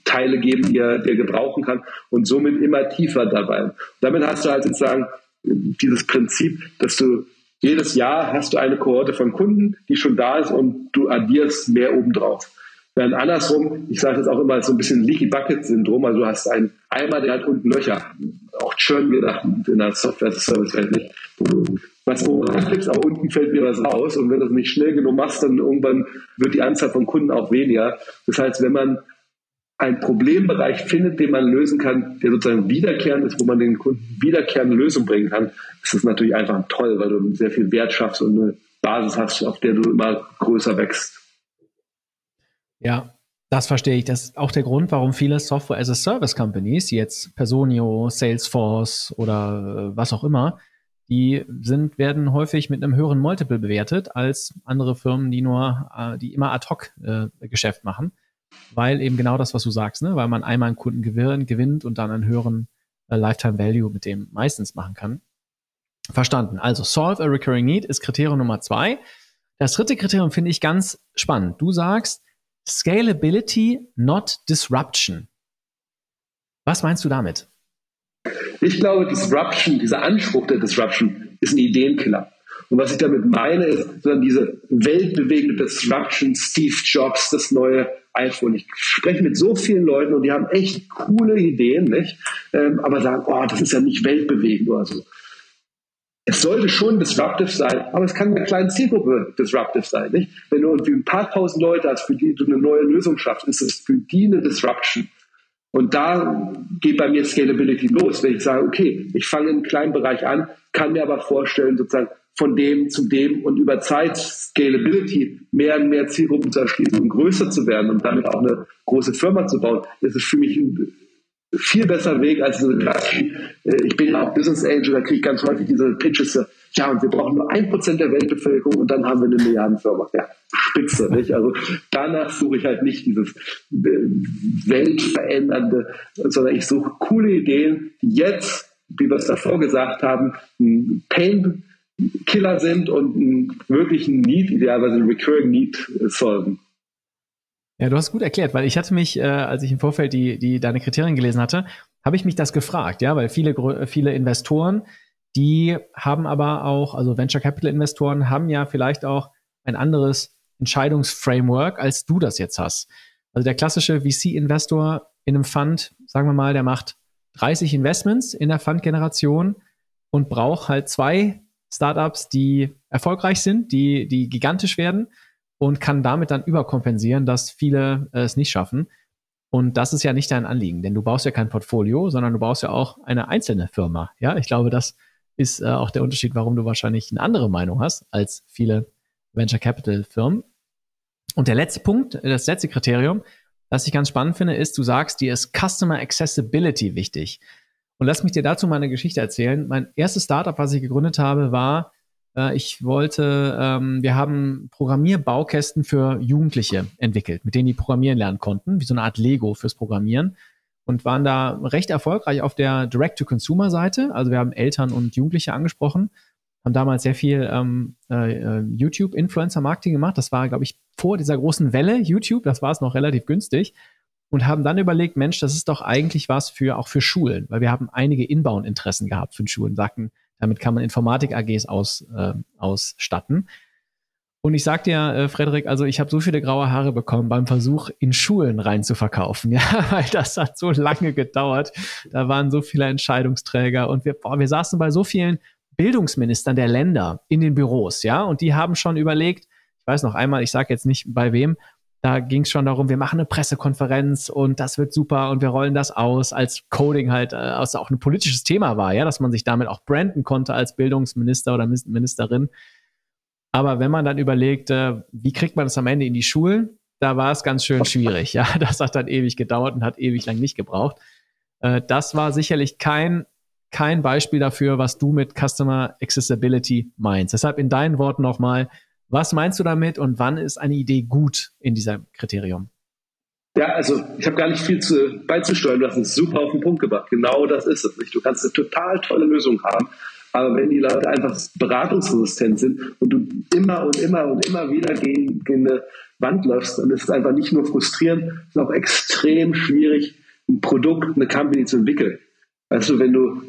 Teile geben, die er, die er gebrauchen kann und somit immer tiefer dabei. Und damit hast du halt sozusagen dieses Prinzip, dass du jedes Jahr hast du eine Kohorte von Kunden, die schon da ist und du addierst mehr obendrauf. Während andersrum, ich sage das auch immer, so ein bisschen Leaky Bucket Syndrom, also du hast einen Eimer, der hat unten Löcher. Auch schön gedacht in der Software Service Welt nicht. Was oben klickst, aber unten fällt mir was raus und wenn du das nicht schnell genug machst, dann irgendwann wird die Anzahl von Kunden auch weniger. Das heißt, wenn man einen Problembereich findet, den man lösen kann, der sozusagen wiederkehrend ist, wo man den Kunden wiederkehrende Lösung bringen kann, ist das natürlich einfach toll, weil du sehr viel Wert schaffst und eine Basis hast, auf der du immer größer wächst. Ja, das verstehe ich. Das ist auch der Grund, warum viele Software as a Service Companies, jetzt Personio, Salesforce oder äh, was auch immer, die sind, werden häufig mit einem höheren Multiple bewertet als andere Firmen, die nur, äh, die immer ad hoc äh, Geschäft machen weil eben genau das, was du sagst, ne? weil man einmal einen Kunden gewinnt, gewinnt und dann einen höheren äh, Lifetime Value mit dem meistens machen kann. Verstanden. Also solve a recurring need ist Kriterium Nummer zwei. Das dritte Kriterium finde ich ganz spannend. Du sagst Scalability, not Disruption. Was meinst du damit? Ich glaube, Disruption, dieser Anspruch der Disruption ist ein Ideenkiller. Und was ich damit meine, ist sondern diese weltbewegende Disruption, Steve Jobs, das neue iPhone. Ich spreche mit so vielen Leuten und die haben echt coole Ideen, nicht? Ähm, aber sagen, oh, das ist ja nicht weltbewegend oder so. Es sollte schon disruptive sein, aber es kann eine kleine Zielgruppe disruptive sein. Nicht? Wenn du irgendwie ein paar tausend Leute hast, für die du eine neue Lösung schaffst, ist es für die eine Disruption. Und da geht bei mir Scalability los, wenn ich sage, okay, ich fange in einem kleinen Bereich an, kann mir aber vorstellen, sozusagen von dem zu dem und über Zeit Scalability mehr und mehr Zielgruppen zu erschließen und größer zu werden und damit auch eine große Firma zu bauen, das ist für mich ein viel besser Weg als so äh, ich bin auch Business Angel, da kriege ich ganz häufig diese Pitches, ja, und wir brauchen nur ein Prozent der Weltbevölkerung und dann haben wir eine Milliardenfirma. Ja, spitze, nicht? Also danach suche ich halt nicht dieses weltverändernde, sondern ich suche coole Ideen, die jetzt, wie wir es davor gesagt haben, ein Pain Killer sind und einen wirklichen Need, idealerweise einen Recurring Need solven. Ja, du hast gut erklärt, weil ich hatte mich, äh, als ich im Vorfeld die, die deine Kriterien gelesen hatte, habe ich mich das gefragt, ja, weil viele, viele Investoren, die haben aber auch, also Venture Capital Investoren haben ja vielleicht auch ein anderes Entscheidungsframework, als du das jetzt hast. Also der klassische VC-Investor in einem Fund, sagen wir mal, der macht 30 Investments in der Fund-Generation und braucht halt zwei Startups, die erfolgreich sind, die, die gigantisch werden und kann damit dann überkompensieren, dass viele äh, es nicht schaffen. Und das ist ja nicht dein Anliegen, denn du baust ja kein Portfolio, sondern du baust ja auch eine einzelne Firma. Ja, ich glaube, das ist äh, auch der Unterschied, warum du wahrscheinlich eine andere Meinung hast als viele Venture Capital Firmen. Und der letzte Punkt, das letzte Kriterium, was ich ganz spannend finde, ist, du sagst, dir ist Customer Accessibility wichtig. Und lass mich dir dazu mal eine Geschichte erzählen. Mein erstes Startup, was ich gegründet habe, war, äh, ich wollte, ähm, wir haben Programmierbaukästen für Jugendliche entwickelt, mit denen die programmieren lernen konnten, wie so eine Art Lego fürs Programmieren. Und waren da recht erfolgreich auf der Direct-to-Consumer-Seite. Also wir haben Eltern und Jugendliche angesprochen, haben damals sehr viel ähm, äh, YouTube-Influencer-Marketing gemacht. Das war, glaube ich, vor dieser großen Welle YouTube. Das war es noch relativ günstig und haben dann überlegt, Mensch, das ist doch eigentlich was für auch für Schulen, weil wir haben einige Inbound-Interessen gehabt für Schulen, sagten, damit kann man Informatik-AGs aus, äh, ausstatten. Und ich sag dir, äh, Frederik, also ich habe so viele graue Haare bekommen beim Versuch, in Schulen rein zu verkaufen, ja, weil das hat so lange gedauert. Da waren so viele Entscheidungsträger und wir, boah, wir saßen bei so vielen Bildungsministern der Länder in den Büros, ja, und die haben schon überlegt, ich weiß noch einmal, ich sage jetzt nicht bei wem, da ging es schon darum, wir machen eine Pressekonferenz und das wird super und wir rollen das aus, als Coding halt äh, also auch ein politisches Thema war, ja, dass man sich damit auch branden konnte als Bildungsminister oder Ministerin. Aber wenn man dann überlegt, äh, wie kriegt man das am Ende in die Schulen, da war es ganz schön schwierig. Ja, das hat dann ewig gedauert und hat ewig lang nicht gebraucht. Äh, das war sicherlich kein kein Beispiel dafür, was du mit Customer Accessibility meinst. Deshalb in deinen Worten nochmal, was meinst du damit und wann ist eine Idee gut in diesem Kriterium? Ja, also ich habe gar nicht viel zu, beizusteuern. Du hast es super auf den Punkt gebracht. Genau das ist es. Nicht? Du kannst eine total tolle Lösung haben, aber wenn die Leute einfach beratungsresistent sind und du immer und immer und immer wieder gegen, gegen eine Wand läufst, dann ist es einfach nicht nur frustrierend, es ist auch extrem schwierig, ein Produkt, eine Company zu entwickeln. Du, wenn du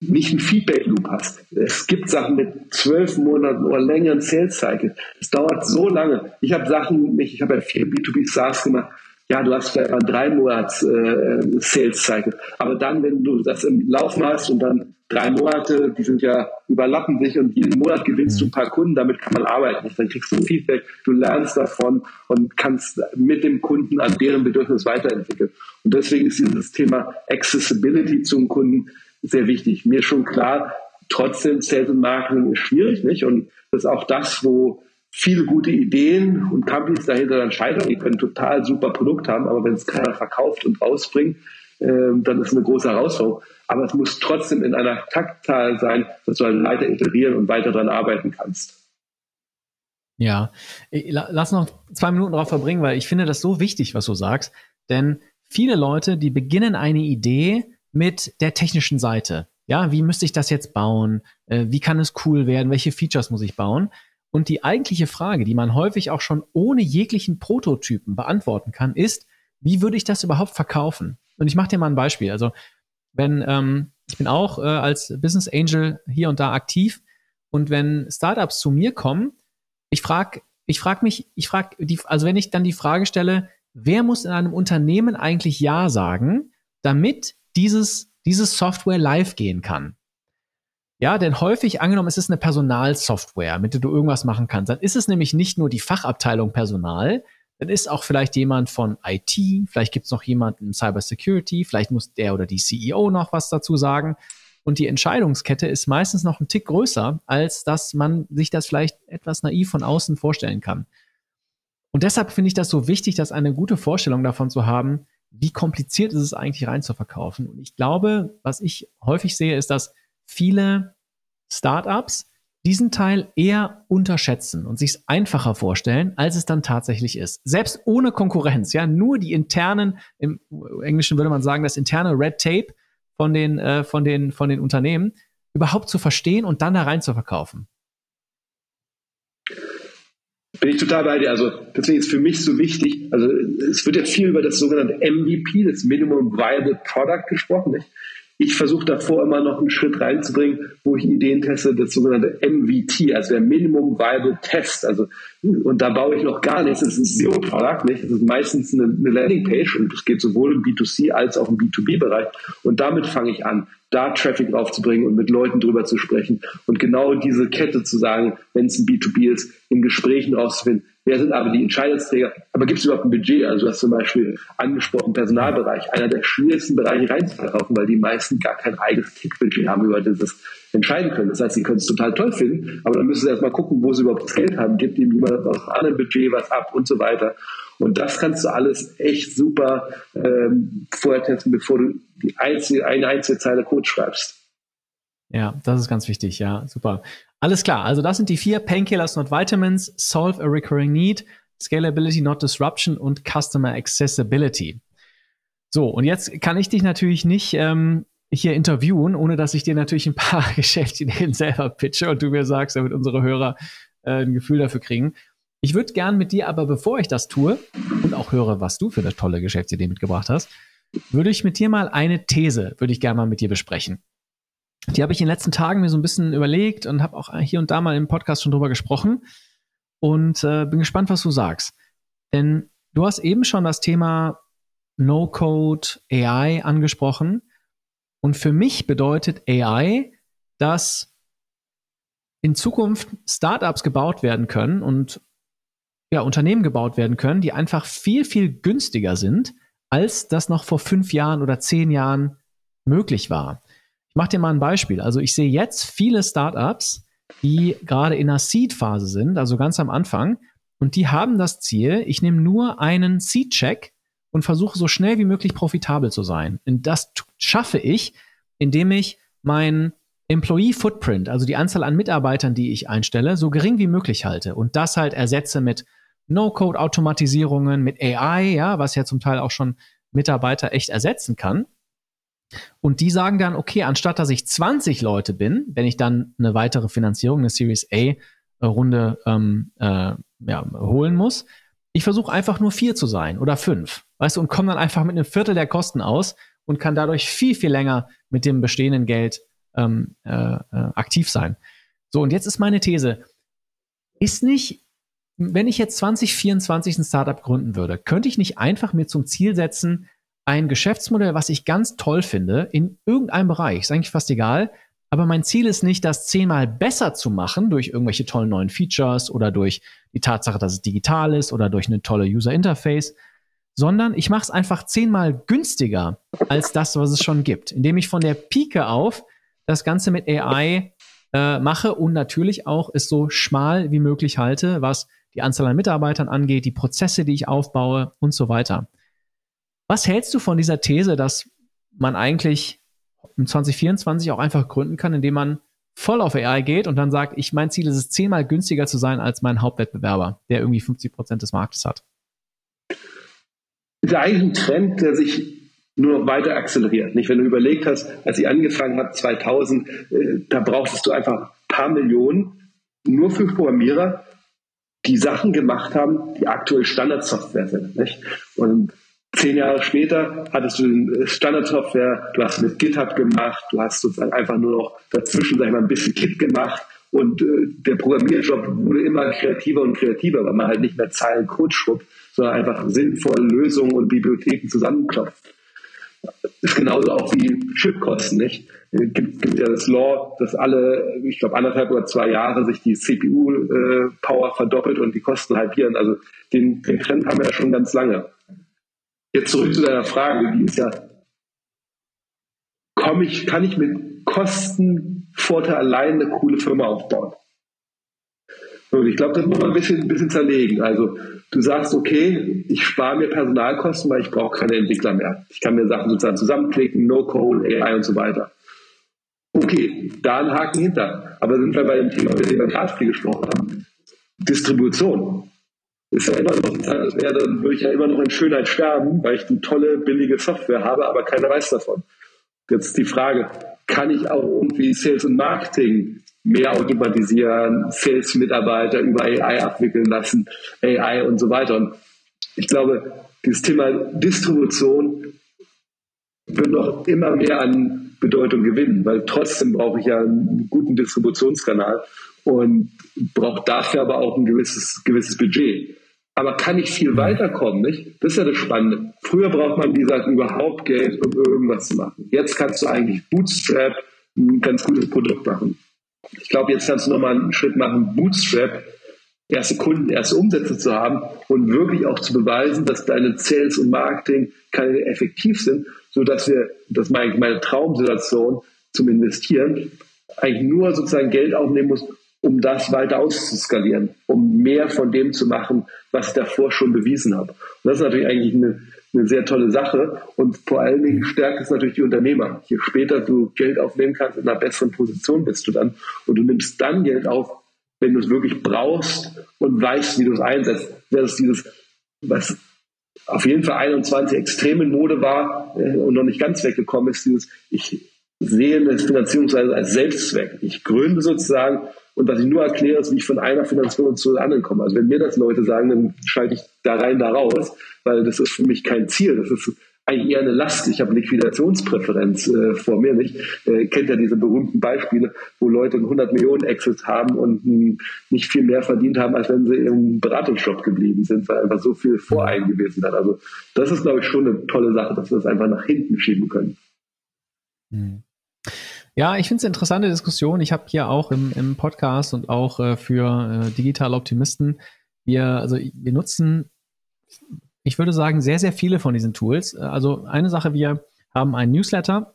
nicht einen Feedback Loop hast. Es gibt Sachen mit zwölf Monaten oder längeren Sales Cycle. Es dauert so lange. Ich habe Sachen ich habe ja viel B2B SaaS gemacht. Ja, du hast vielleicht mal drei Monats äh, Sales Cycle. Aber dann, wenn du das im Laufen hast und dann drei Monate, die sind ja, überlappen sich und jeden Monat gewinnst du ein paar Kunden, damit kann man arbeiten. Dann kriegst du Feedback, du lernst davon und kannst mit dem Kunden an deren Bedürfnis weiterentwickeln. Und deswegen ist dieses Thema Accessibility zum Kunden sehr wichtig. Mir schon klar, trotzdem Sales und Marketing ist schwierig, nicht? Und das ist auch das, wo viele gute Ideen und Companies dahinter dann scheitern. Die können total super Produkt haben, aber wenn es keiner verkauft und rausbringt, äh, dann ist eine große Herausforderung. Aber es muss trotzdem in einer Taktzahl sein, dass du halt weiter iterieren und weiter daran arbeiten kannst. Ja, lass noch zwei Minuten darauf verbringen, weil ich finde das so wichtig, was du sagst. Denn viele Leute, die beginnen eine Idee mit der technischen Seite. Ja, wie müsste ich das jetzt bauen? Äh, wie kann es cool werden? Welche Features muss ich bauen? Und die eigentliche Frage, die man häufig auch schon ohne jeglichen Prototypen beantworten kann, ist, wie würde ich das überhaupt verkaufen? Und ich mache dir mal ein Beispiel. Also, wenn ähm, ich bin auch äh, als Business Angel hier und da aktiv und wenn Startups zu mir kommen, ich frage ich frag mich, ich frage also wenn ich dann die Frage stelle, wer muss in einem Unternehmen eigentlich Ja sagen, damit dieses, dieses Software live gehen kann. Ja, denn häufig angenommen, es ist eine Personalsoftware, mit der du irgendwas machen kannst. Dann ist es nämlich nicht nur die Fachabteilung Personal, dann ist auch vielleicht jemand von IT, vielleicht gibt es noch jemanden im Cybersecurity, vielleicht muss der oder die CEO noch was dazu sagen. Und die Entscheidungskette ist meistens noch ein Tick größer, als dass man sich das vielleicht etwas naiv von außen vorstellen kann. Und deshalb finde ich das so wichtig, dass eine gute Vorstellung davon zu haben, wie kompliziert ist es eigentlich rein zu verkaufen. Und ich glaube, was ich häufig sehe, ist, dass viele Startups diesen Teil eher unterschätzen und sich es einfacher vorstellen, als es dann tatsächlich ist. Selbst ohne Konkurrenz, ja, nur die internen, im Englischen würde man sagen, das interne Red Tape von den, äh, von den, von den Unternehmen überhaupt zu verstehen und dann da rein zu verkaufen. Bin ich total bei dir. Also deswegen ist für mich so wichtig, also es wird ja viel über das sogenannte MVP, das Minimum Viable Product gesprochen. Nicht? Ich versuche davor immer noch einen Schritt reinzubringen, wo ich Ideen teste, das sogenannte MVT, also der Minimum Viable Test. Also, und da baue ich noch gar nichts. Es ist ein Zero Product, nicht? Es ist meistens eine, eine Landingpage und es geht sowohl im B2C als auch im B2B-Bereich. Und damit fange ich an da Traffic aufzubringen und mit Leuten drüber zu sprechen und genau diese Kette zu sagen, wenn es ein B2B ist, in Gesprächen rauszufinden, wer sind aber die Entscheidungsträger, aber gibt es überhaupt ein Budget? Also du hast zum Beispiel angesprochen, Personalbereich, einer der schwierigsten Bereiche reinzuverkaufen, weil die meisten gar kein eigenes Tickbudget haben, über das sie entscheiden können. Das heißt, sie können es total toll finden, aber dann müssen sie erstmal gucken, wo sie überhaupt das Geld haben, gibt ihnen jemand aus einem Budget was ab und so weiter. Und das kannst du alles echt super ähm, vorher testen, bevor du die einzige, eine einzige Zeile Code schreibst. Ja, das ist ganz wichtig, ja, super. Alles klar, also das sind die vier Painkillers, not Vitamins, Solve a Recurring Need, Scalability, not Disruption und Customer Accessibility. So, und jetzt kann ich dich natürlich nicht ähm, hier interviewen, ohne dass ich dir natürlich ein paar Geschäftsideen selber pitche und du mir sagst, damit unsere Hörer äh, ein Gefühl dafür kriegen. Ich würde gern mit dir aber, bevor ich das tue und auch höre, was du für eine tolle Geschäftsidee mitgebracht hast, würde ich mit dir mal eine These, würde ich gerne mal mit dir besprechen. Die habe ich in den letzten Tagen mir so ein bisschen überlegt und habe auch hier und da mal im Podcast schon drüber gesprochen und äh, bin gespannt, was du sagst. Denn du hast eben schon das Thema No-Code AI angesprochen. Und für mich bedeutet AI, dass in Zukunft Startups gebaut werden können und ja, Unternehmen gebaut werden können, die einfach viel, viel günstiger sind, als das noch vor fünf Jahren oder zehn Jahren möglich war. Ich mache dir mal ein Beispiel. Also ich sehe jetzt viele Startups, die gerade in einer Seed-Phase sind, also ganz am Anfang, und die haben das Ziel, ich nehme nur einen Seed-Check und versuche so schnell wie möglich profitabel zu sein. Und das schaffe ich, indem ich mein Employee Footprint, also die Anzahl an Mitarbeitern, die ich einstelle, so gering wie möglich halte und das halt ersetze mit No-Code-Automatisierungen, mit AI, ja, was ja zum Teil auch schon Mitarbeiter echt ersetzen kann. Und die sagen dann, okay, anstatt dass ich 20 Leute bin, wenn ich dann eine weitere Finanzierung, eine Series A-Runde ähm, äh, ja, holen muss, ich versuche einfach nur vier zu sein oder fünf, weißt du, und komme dann einfach mit einem Viertel der Kosten aus und kann dadurch viel, viel länger mit dem bestehenden Geld ähm, äh, äh, aktiv sein. So, und jetzt ist meine These, ist nicht, wenn ich jetzt 2024 ein Startup gründen würde, könnte ich nicht einfach mir zum Ziel setzen, ein Geschäftsmodell, was ich ganz toll finde, in irgendeinem Bereich, ist eigentlich fast egal, aber mein Ziel ist nicht, das zehnmal besser zu machen durch irgendwelche tollen neuen Features oder durch die Tatsache, dass es digital ist oder durch eine tolle User Interface, sondern ich mache es einfach zehnmal günstiger als das, was es schon gibt, indem ich von der Pike auf das Ganze mit AI äh, mache und natürlich auch es so schmal wie möglich halte, was die Anzahl an Mitarbeitern angeht, die Prozesse, die ich aufbaue und so weiter. Was hältst du von dieser These, dass man eigentlich im 2024 auch einfach gründen kann, indem man voll auf AI geht und dann sagt, ich mein Ziel ist es, zehnmal günstiger zu sein als mein Hauptwettbewerber, der irgendwie 50 Prozent des Marktes hat? Ist ja eigentlich ein Trend, der sich nur weiter akzeleriert. Nicht, wenn du überlegt hast, als ich angefangen habe, 2000, äh, da brauchtest du einfach ein paar Millionen nur für Programmierer, die Sachen gemacht haben, die aktuell Standardsoftware sind. Nicht? Und Zehn Jahre später hattest du Standardsoftware, du hast mit GitHub gemacht, du hast sozusagen einfach nur noch dazwischen, sag ich mal, ein bisschen Kit gemacht und äh, der Programmierjob wurde immer kreativer und kreativer, weil man halt nicht mehr Zeilen Code schrubbt, sondern einfach sinnvolle Lösungen und Bibliotheken zusammenklopft. Ist genauso auch wie Chipkosten, nicht? Es gibt, gibt ja das Law, dass alle, ich glaube, anderthalb oder zwei Jahre sich die CPU-Power äh, verdoppelt und die Kosten halbieren. Also den, den Trend haben wir ja schon ganz lange. Jetzt zurück zu deiner Frage, die ist ja, komme ich, kann ich mit Kostenvorteil allein eine coole Firma aufbauen? Und ich glaube, das muss man ein bisschen, ein bisschen zerlegen. Also du sagst, okay, ich spare mir Personalkosten, weil ich brauche keine Entwickler mehr. Ich kann mir Sachen sozusagen zusammenklicken, No-Code, AI und so weiter. Okay, da ein Haken hinter. Aber sind wir bei dem Thema, mit dem wir gerade gesprochen haben. Distribution ist ja immer noch, das wäre, dann würde ich ja immer noch in Schönheit sterben, weil ich eine tolle, billige Software habe, aber keiner weiß davon. Jetzt die Frage, kann ich auch irgendwie Sales und Marketing mehr automatisieren, Sales-Mitarbeiter über AI abwickeln lassen, AI und so weiter. Und ich glaube, dieses Thema Distribution wird noch immer mehr an Bedeutung gewinnen, weil trotzdem brauche ich ja einen guten Distributionskanal und brauche dafür aber auch ein gewisses, gewisses Budget. Aber kann ich viel weiterkommen, nicht? Das ist ja das Spannende. Früher braucht man, wie gesagt, überhaupt Geld, um irgendwas zu machen. Jetzt kannst du eigentlich Bootstrap ein ganz gutes Produkt machen. Ich glaube, jetzt kannst du nochmal einen Schritt machen, Bootstrap, erste Kunden, erste Umsätze zu haben und wirklich auch zu beweisen, dass deine Sales und Marketing keine effektiv sind, sodass wir, das meine meine Traumsituation zum Investieren, eigentlich nur sozusagen Geld aufnehmen muss, um das weiter auszuskalieren, um mehr von dem zu machen, was ich davor schon bewiesen habe. Und das ist natürlich eigentlich eine, eine sehr tolle Sache und vor allen Dingen stärkt es natürlich die Unternehmer. Je später du Geld aufnehmen kannst, in einer besseren Position bist du dann und du nimmst dann Geld auf, wenn du es wirklich brauchst und weißt, wie du es einsetzt. Das ist dieses, was auf jeden Fall 21 extrem in Mode war äh, und noch nicht ganz weggekommen ist, dieses, ich sehe eine Finanzierungsweise als Selbstzweck. Ich gründe sozusagen und was ich nur erkläre, ist, wie ich von einer Finanzierung zur anderen komme. Also wenn mir das Leute sagen, dann schalte ich da rein, da raus, weil das ist für mich kein Ziel. Das ist eigentlich eher eine Last. Ich habe Liquidationspräferenz äh, vor mir nicht. Äh, kennt ja diese berühmten Beispiele, wo Leute 100 Millionen Exits haben und mh, nicht viel mehr verdient haben, als wenn sie im Beratungsshop geblieben sind, weil einfach so viel voreingewiesen hat. Also das ist, glaube ich, schon eine tolle Sache, dass wir das einfach nach hinten schieben können. Mhm. Ja, ich finde es eine interessante Diskussion. Ich habe hier auch im, im Podcast und auch äh, für äh, digitale Optimisten, wir, also wir nutzen, ich würde sagen, sehr, sehr viele von diesen Tools. Also eine Sache, wir haben einen Newsletter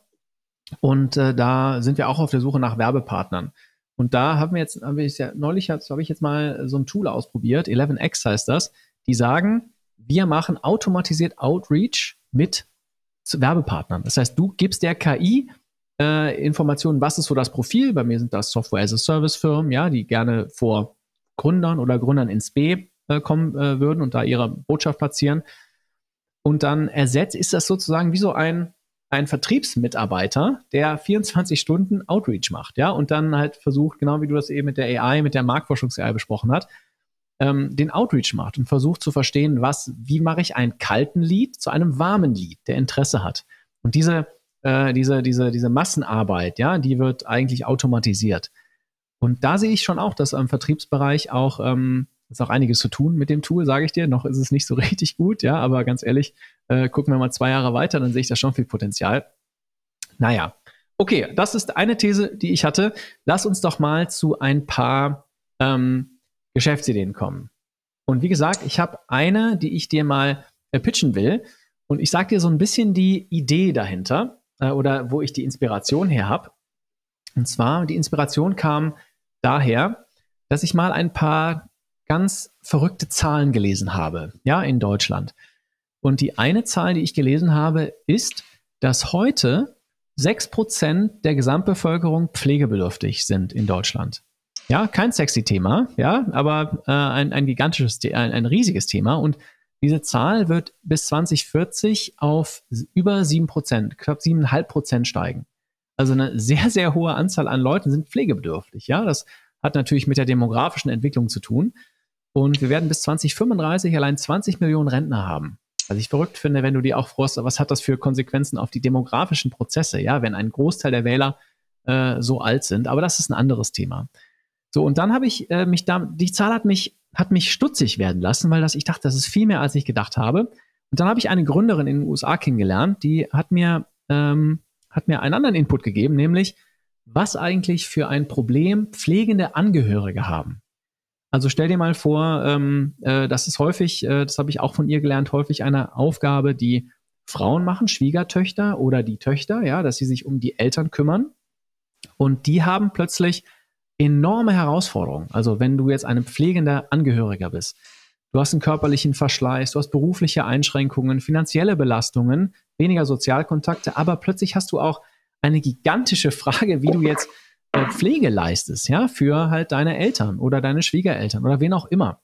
und äh, da sind wir auch auf der Suche nach Werbepartnern. Und da haben wir jetzt, haben wir ja, neulich habe ich jetzt mal so ein Tool ausprobiert, 11x heißt das, die sagen, wir machen automatisiert Outreach mit Werbepartnern. Das heißt, du gibst der KI äh, Informationen, was ist so das Profil? Bei mir sind das Software as a Service Firmen, ja, die gerne vor Gründern oder Gründern ins B äh, kommen äh, würden und da ihre Botschaft platzieren. Und dann ersetzt, ist das sozusagen wie so ein, ein Vertriebsmitarbeiter, der 24 Stunden Outreach macht, ja, und dann halt versucht, genau wie du das eben mit der AI, mit der Marktforschungs-AI besprochen hast, ähm, den Outreach macht und versucht zu verstehen, was, wie mache ich einen kalten Lead zu einem warmen Lead, der Interesse hat. Und diese äh, diese, diese, diese Massenarbeit, ja, die wird eigentlich automatisiert. Und da sehe ich schon auch, dass im Vertriebsbereich auch ähm, ist auch einiges zu tun mit dem Tool, sage ich dir. Noch ist es nicht so richtig gut, ja, aber ganz ehrlich, äh, gucken wir mal zwei Jahre weiter, dann sehe ich da schon viel Potenzial. Naja, okay, das ist eine These, die ich hatte. Lass uns doch mal zu ein paar ähm, Geschäftsideen kommen. Und wie gesagt, ich habe eine, die ich dir mal äh, pitchen will. Und ich sage dir so ein bisschen die Idee dahinter äh, oder wo ich die Inspiration her habe. Und zwar, die Inspiration kam daher, dass ich mal ein paar ganz verrückte Zahlen gelesen habe, ja, in Deutschland. Und die eine Zahl, die ich gelesen habe, ist, dass heute 6% der Gesamtbevölkerung pflegebedürftig sind in Deutschland. Ja, kein sexy Thema, ja, aber äh, ein, ein gigantisches, ein, ein riesiges Thema. Und diese Zahl wird bis 2040 auf über 7%, knapp 7,5% steigen. Also eine sehr, sehr hohe Anzahl an Leuten sind pflegebedürftig. Ja, das hat natürlich mit der demografischen Entwicklung zu tun. Und wir werden bis 2035 allein 20 Millionen Rentner haben. Was ich verrückt finde, wenn du dir auch fragst, was hat das für Konsequenzen auf die demografischen Prozesse, ja, wenn ein Großteil der Wähler äh, so alt sind. Aber das ist ein anderes Thema. So, und dann habe ich äh, mich da, die Zahl hat mich, hat mich stutzig werden lassen, weil das, ich dachte, das ist viel mehr, als ich gedacht habe. Und dann habe ich eine Gründerin in den USA kennengelernt, die hat mir, ähm, hat mir einen anderen Input gegeben, nämlich, was eigentlich für ein Problem pflegende Angehörige haben. Also stell dir mal vor, ähm, äh, das ist häufig, äh, das habe ich auch von ihr gelernt, häufig eine Aufgabe, die Frauen machen, Schwiegertöchter oder die Töchter, ja, dass sie sich um die Eltern kümmern. Und die haben plötzlich enorme Herausforderungen. Also wenn du jetzt ein pflegender Angehöriger bist, du hast einen körperlichen Verschleiß, du hast berufliche Einschränkungen, finanzielle Belastungen, weniger Sozialkontakte, aber plötzlich hast du auch eine gigantische Frage, wie du jetzt äh, Pflege leistest, ja, für halt deine Eltern oder deine Schwiegereltern oder wen auch immer.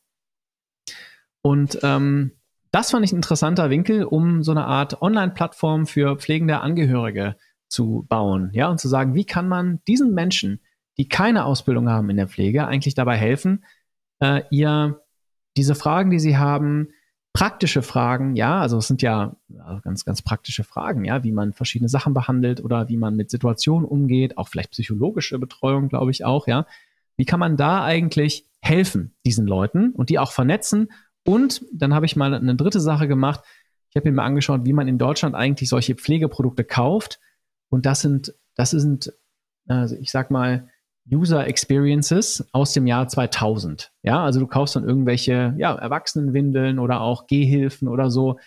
Und ähm, das fand ich ein interessanter Winkel, um so eine Art Online-Plattform für pflegende Angehörige zu bauen, ja, und zu sagen, wie kann man diesen Menschen, die keine Ausbildung haben in der Pflege, eigentlich dabei helfen, äh, ihr diese Fragen, die sie haben, praktische Fragen, ja, also es sind ja ganz, ganz praktische Fragen, ja, wie man verschiedene Sachen behandelt oder wie man mit Situationen umgeht, auch vielleicht psychologische Betreuung, glaube ich auch, ja. Wie kann man da eigentlich helfen, diesen Leuten und die auch vernetzen? Und dann habe ich mal eine dritte Sache gemacht. Ich habe mir mal angeschaut, wie man in Deutschland eigentlich solche Pflegeprodukte kauft. Und das sind, das sind, also ich sag mal, User Experiences aus dem Jahr 2000. Ja, also du kaufst dann irgendwelche ja, Erwachsenenwindeln oder auch Gehhilfen oder so.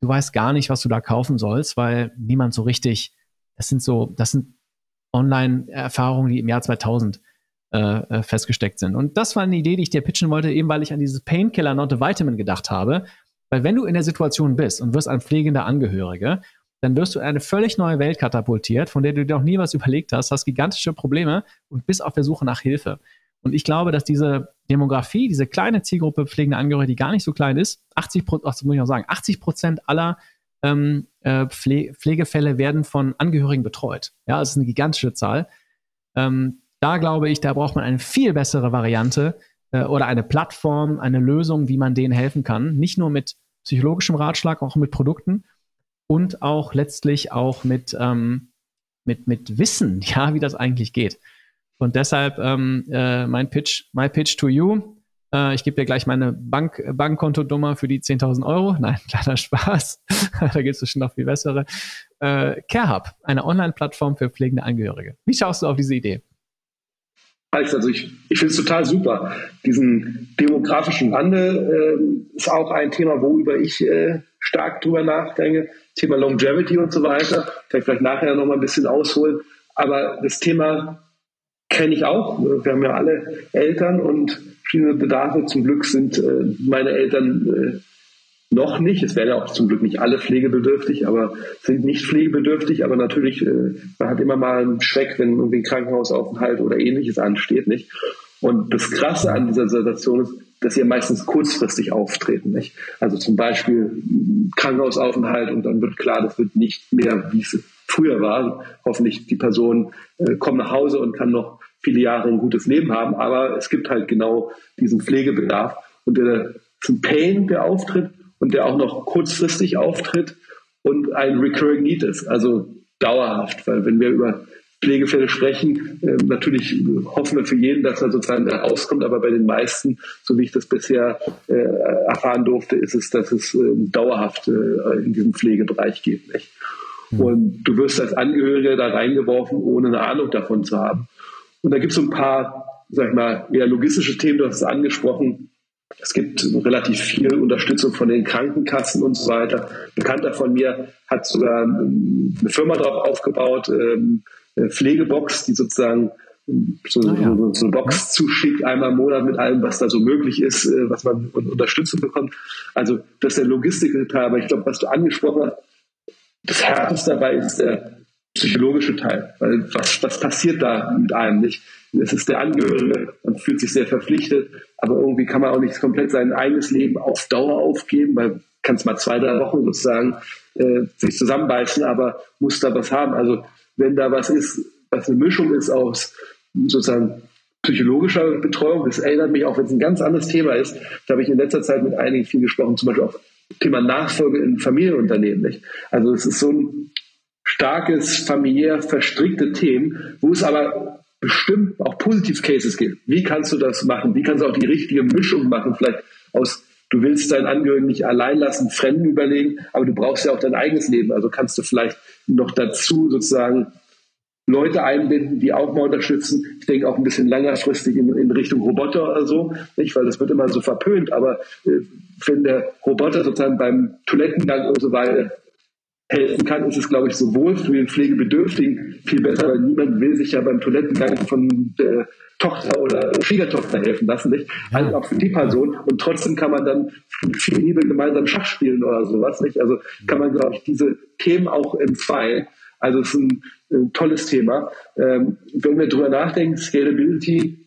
Du weißt gar nicht, was du da kaufen sollst, weil niemand so richtig, das sind so, das sind Online-Erfahrungen, die im Jahr 2000 äh, äh, festgesteckt sind. Und das war eine Idee, die ich dir pitchen wollte, eben weil ich an dieses Painkiller Not a Vitamin gedacht habe. Weil wenn du in der Situation bist und wirst ein pflegender Angehörige dann wirst du in eine völlig neue Welt katapultiert, von der du dir noch nie was überlegt hast, hast gigantische Probleme und bist auf der Suche nach Hilfe. Und ich glaube, dass diese Demografie, diese kleine Zielgruppe pflegende Angehörige, die gar nicht so klein ist, 80 Prozent, muss ich auch sagen, 80 Prozent aller ähm, äh, Pfle Pflegefälle werden von Angehörigen betreut. Ja, das ist eine gigantische Zahl. Ähm, da glaube ich, da braucht man eine viel bessere Variante äh, oder eine Plattform, eine Lösung, wie man denen helfen kann. Nicht nur mit psychologischem Ratschlag, auch mit Produkten und auch letztlich auch mit, ähm, mit, mit Wissen, ja, wie das eigentlich geht. Und deshalb ähm, äh, mein Pitch, my pitch to you. Äh, ich gebe dir gleich meine Bank, Bankkontonummer für die 10.000 Euro. Nein, kleiner Spaß. da gibt es bestimmt noch viel bessere. Äh, CareHub, eine Online-Plattform für pflegende Angehörige. Wie schaust du auf diese Idee? Also ich, ich finde es total super. Diesen demografischen Wandel äh, ist auch ein Thema, worüber ich äh, stark drüber nachdenke. Thema Longevity und so weiter. Vielleicht, vielleicht nachher noch mal ein bisschen ausholen. Aber das Thema kenne ich auch. Wir haben ja alle Eltern und verschiedene Bedarfe. Zum Glück sind äh, meine Eltern äh, noch nicht. Es werden ja auch zum Glück nicht alle pflegebedürftig, aber sind nicht pflegebedürftig. Aber natürlich, äh, man hat immer mal einen Schreck, wenn irgendwie ein Krankenhausaufenthalt oder ähnliches ansteht, nicht? Und das Krasse an dieser Situation ist, dass sie ja meistens kurzfristig auftreten, nicht? Also zum Beispiel Krankenhausaufenthalt und dann wird klar, das wird nicht mehr, wie es früher war. Hoffentlich die Person äh, kommt nach Hause und kann noch viele Jahre ein gutes Leben haben. Aber es gibt halt genau diesen Pflegebedarf und der, ein Pain, der auftritt und der auch noch kurzfristig auftritt und ein Recurring Need ist. Also dauerhaft, weil wenn wir über Pflegefälle sprechen, äh, natürlich hoffen wir für jeden, dass er sozusagen da rauskommt, aber bei den meisten, so wie ich das bisher äh, erfahren durfte, ist es, dass es äh, dauerhaft äh, in diesem Pflegebereich geht. Nicht? Mhm. Und du wirst als Angehöriger da reingeworfen, ohne eine Ahnung davon zu haben. Und da gibt es so ein paar, sag ich mal, eher logistische Themen, du hast es angesprochen. Es gibt relativ viel Unterstützung von den Krankenkassen und so weiter. Bekannter von mir hat sogar ähm, eine Firma drauf aufgebaut, ähm, Pflegebox, die sozusagen so, ah, ja. so, so, eine Box zuschickt, einmal im Monat mit allem, was da so möglich ist, äh, was man Unterstützung bekommt. Also das ist der Logistikteil, aber ich glaube, was du angesprochen hast, das Härteste dabei ist der psychologische Teil. Weil was, was passiert da mit einem nicht? Es ist der Angehörige, man fühlt sich sehr verpflichtet, aber irgendwie kann man auch nicht komplett sein eigenes Leben auf Dauer aufgeben, weil kann es mal zwei, drei Wochen sozusagen äh, sich zusammenbeißen, aber muss da was haben. Also wenn da was ist, was eine Mischung ist aus sozusagen psychologischer Betreuung, das erinnert mich auch, wenn es ein ganz anderes Thema ist, da habe ich in letzter Zeit mit einigen viel gesprochen, zum Beispiel auch Thema Nachfolge in Familienunternehmen. Nicht? Also es ist so ein starkes, familiär verstrickte Themen, wo es aber bestimmt auch Positive Cases gibt. Wie kannst du das machen? Wie kannst du auch die richtige Mischung machen? Vielleicht aus, du willst deinen Angehörigen nicht allein lassen, Fremden überlegen, aber du brauchst ja auch dein eigenes Leben. Also kannst du vielleicht noch dazu sozusagen Leute einbinden, die auch mal unterstützen. Ich denke auch ein bisschen längerfristig in, in Richtung Roboter oder so, nicht? weil das wird immer so verpönt. Aber äh, wenn der Roboter sozusagen beim Toilettengang und so weiter helfen kann, ist es, glaube ich, sowohl für den Pflegebedürftigen viel besser, weil niemand will sich ja beim Toilettengang von der Tochter oder Schwiegertochter helfen lassen, nicht? Also auch für die Person. Und trotzdem kann man dann viel Liebe gemeinsam Schach spielen oder sowas, nicht? Also kann man, glaube ich, diese Themen auch entzweien. Also es ist ein, ein tolles Thema. Ähm, wenn wir drüber nachdenken, Scalability,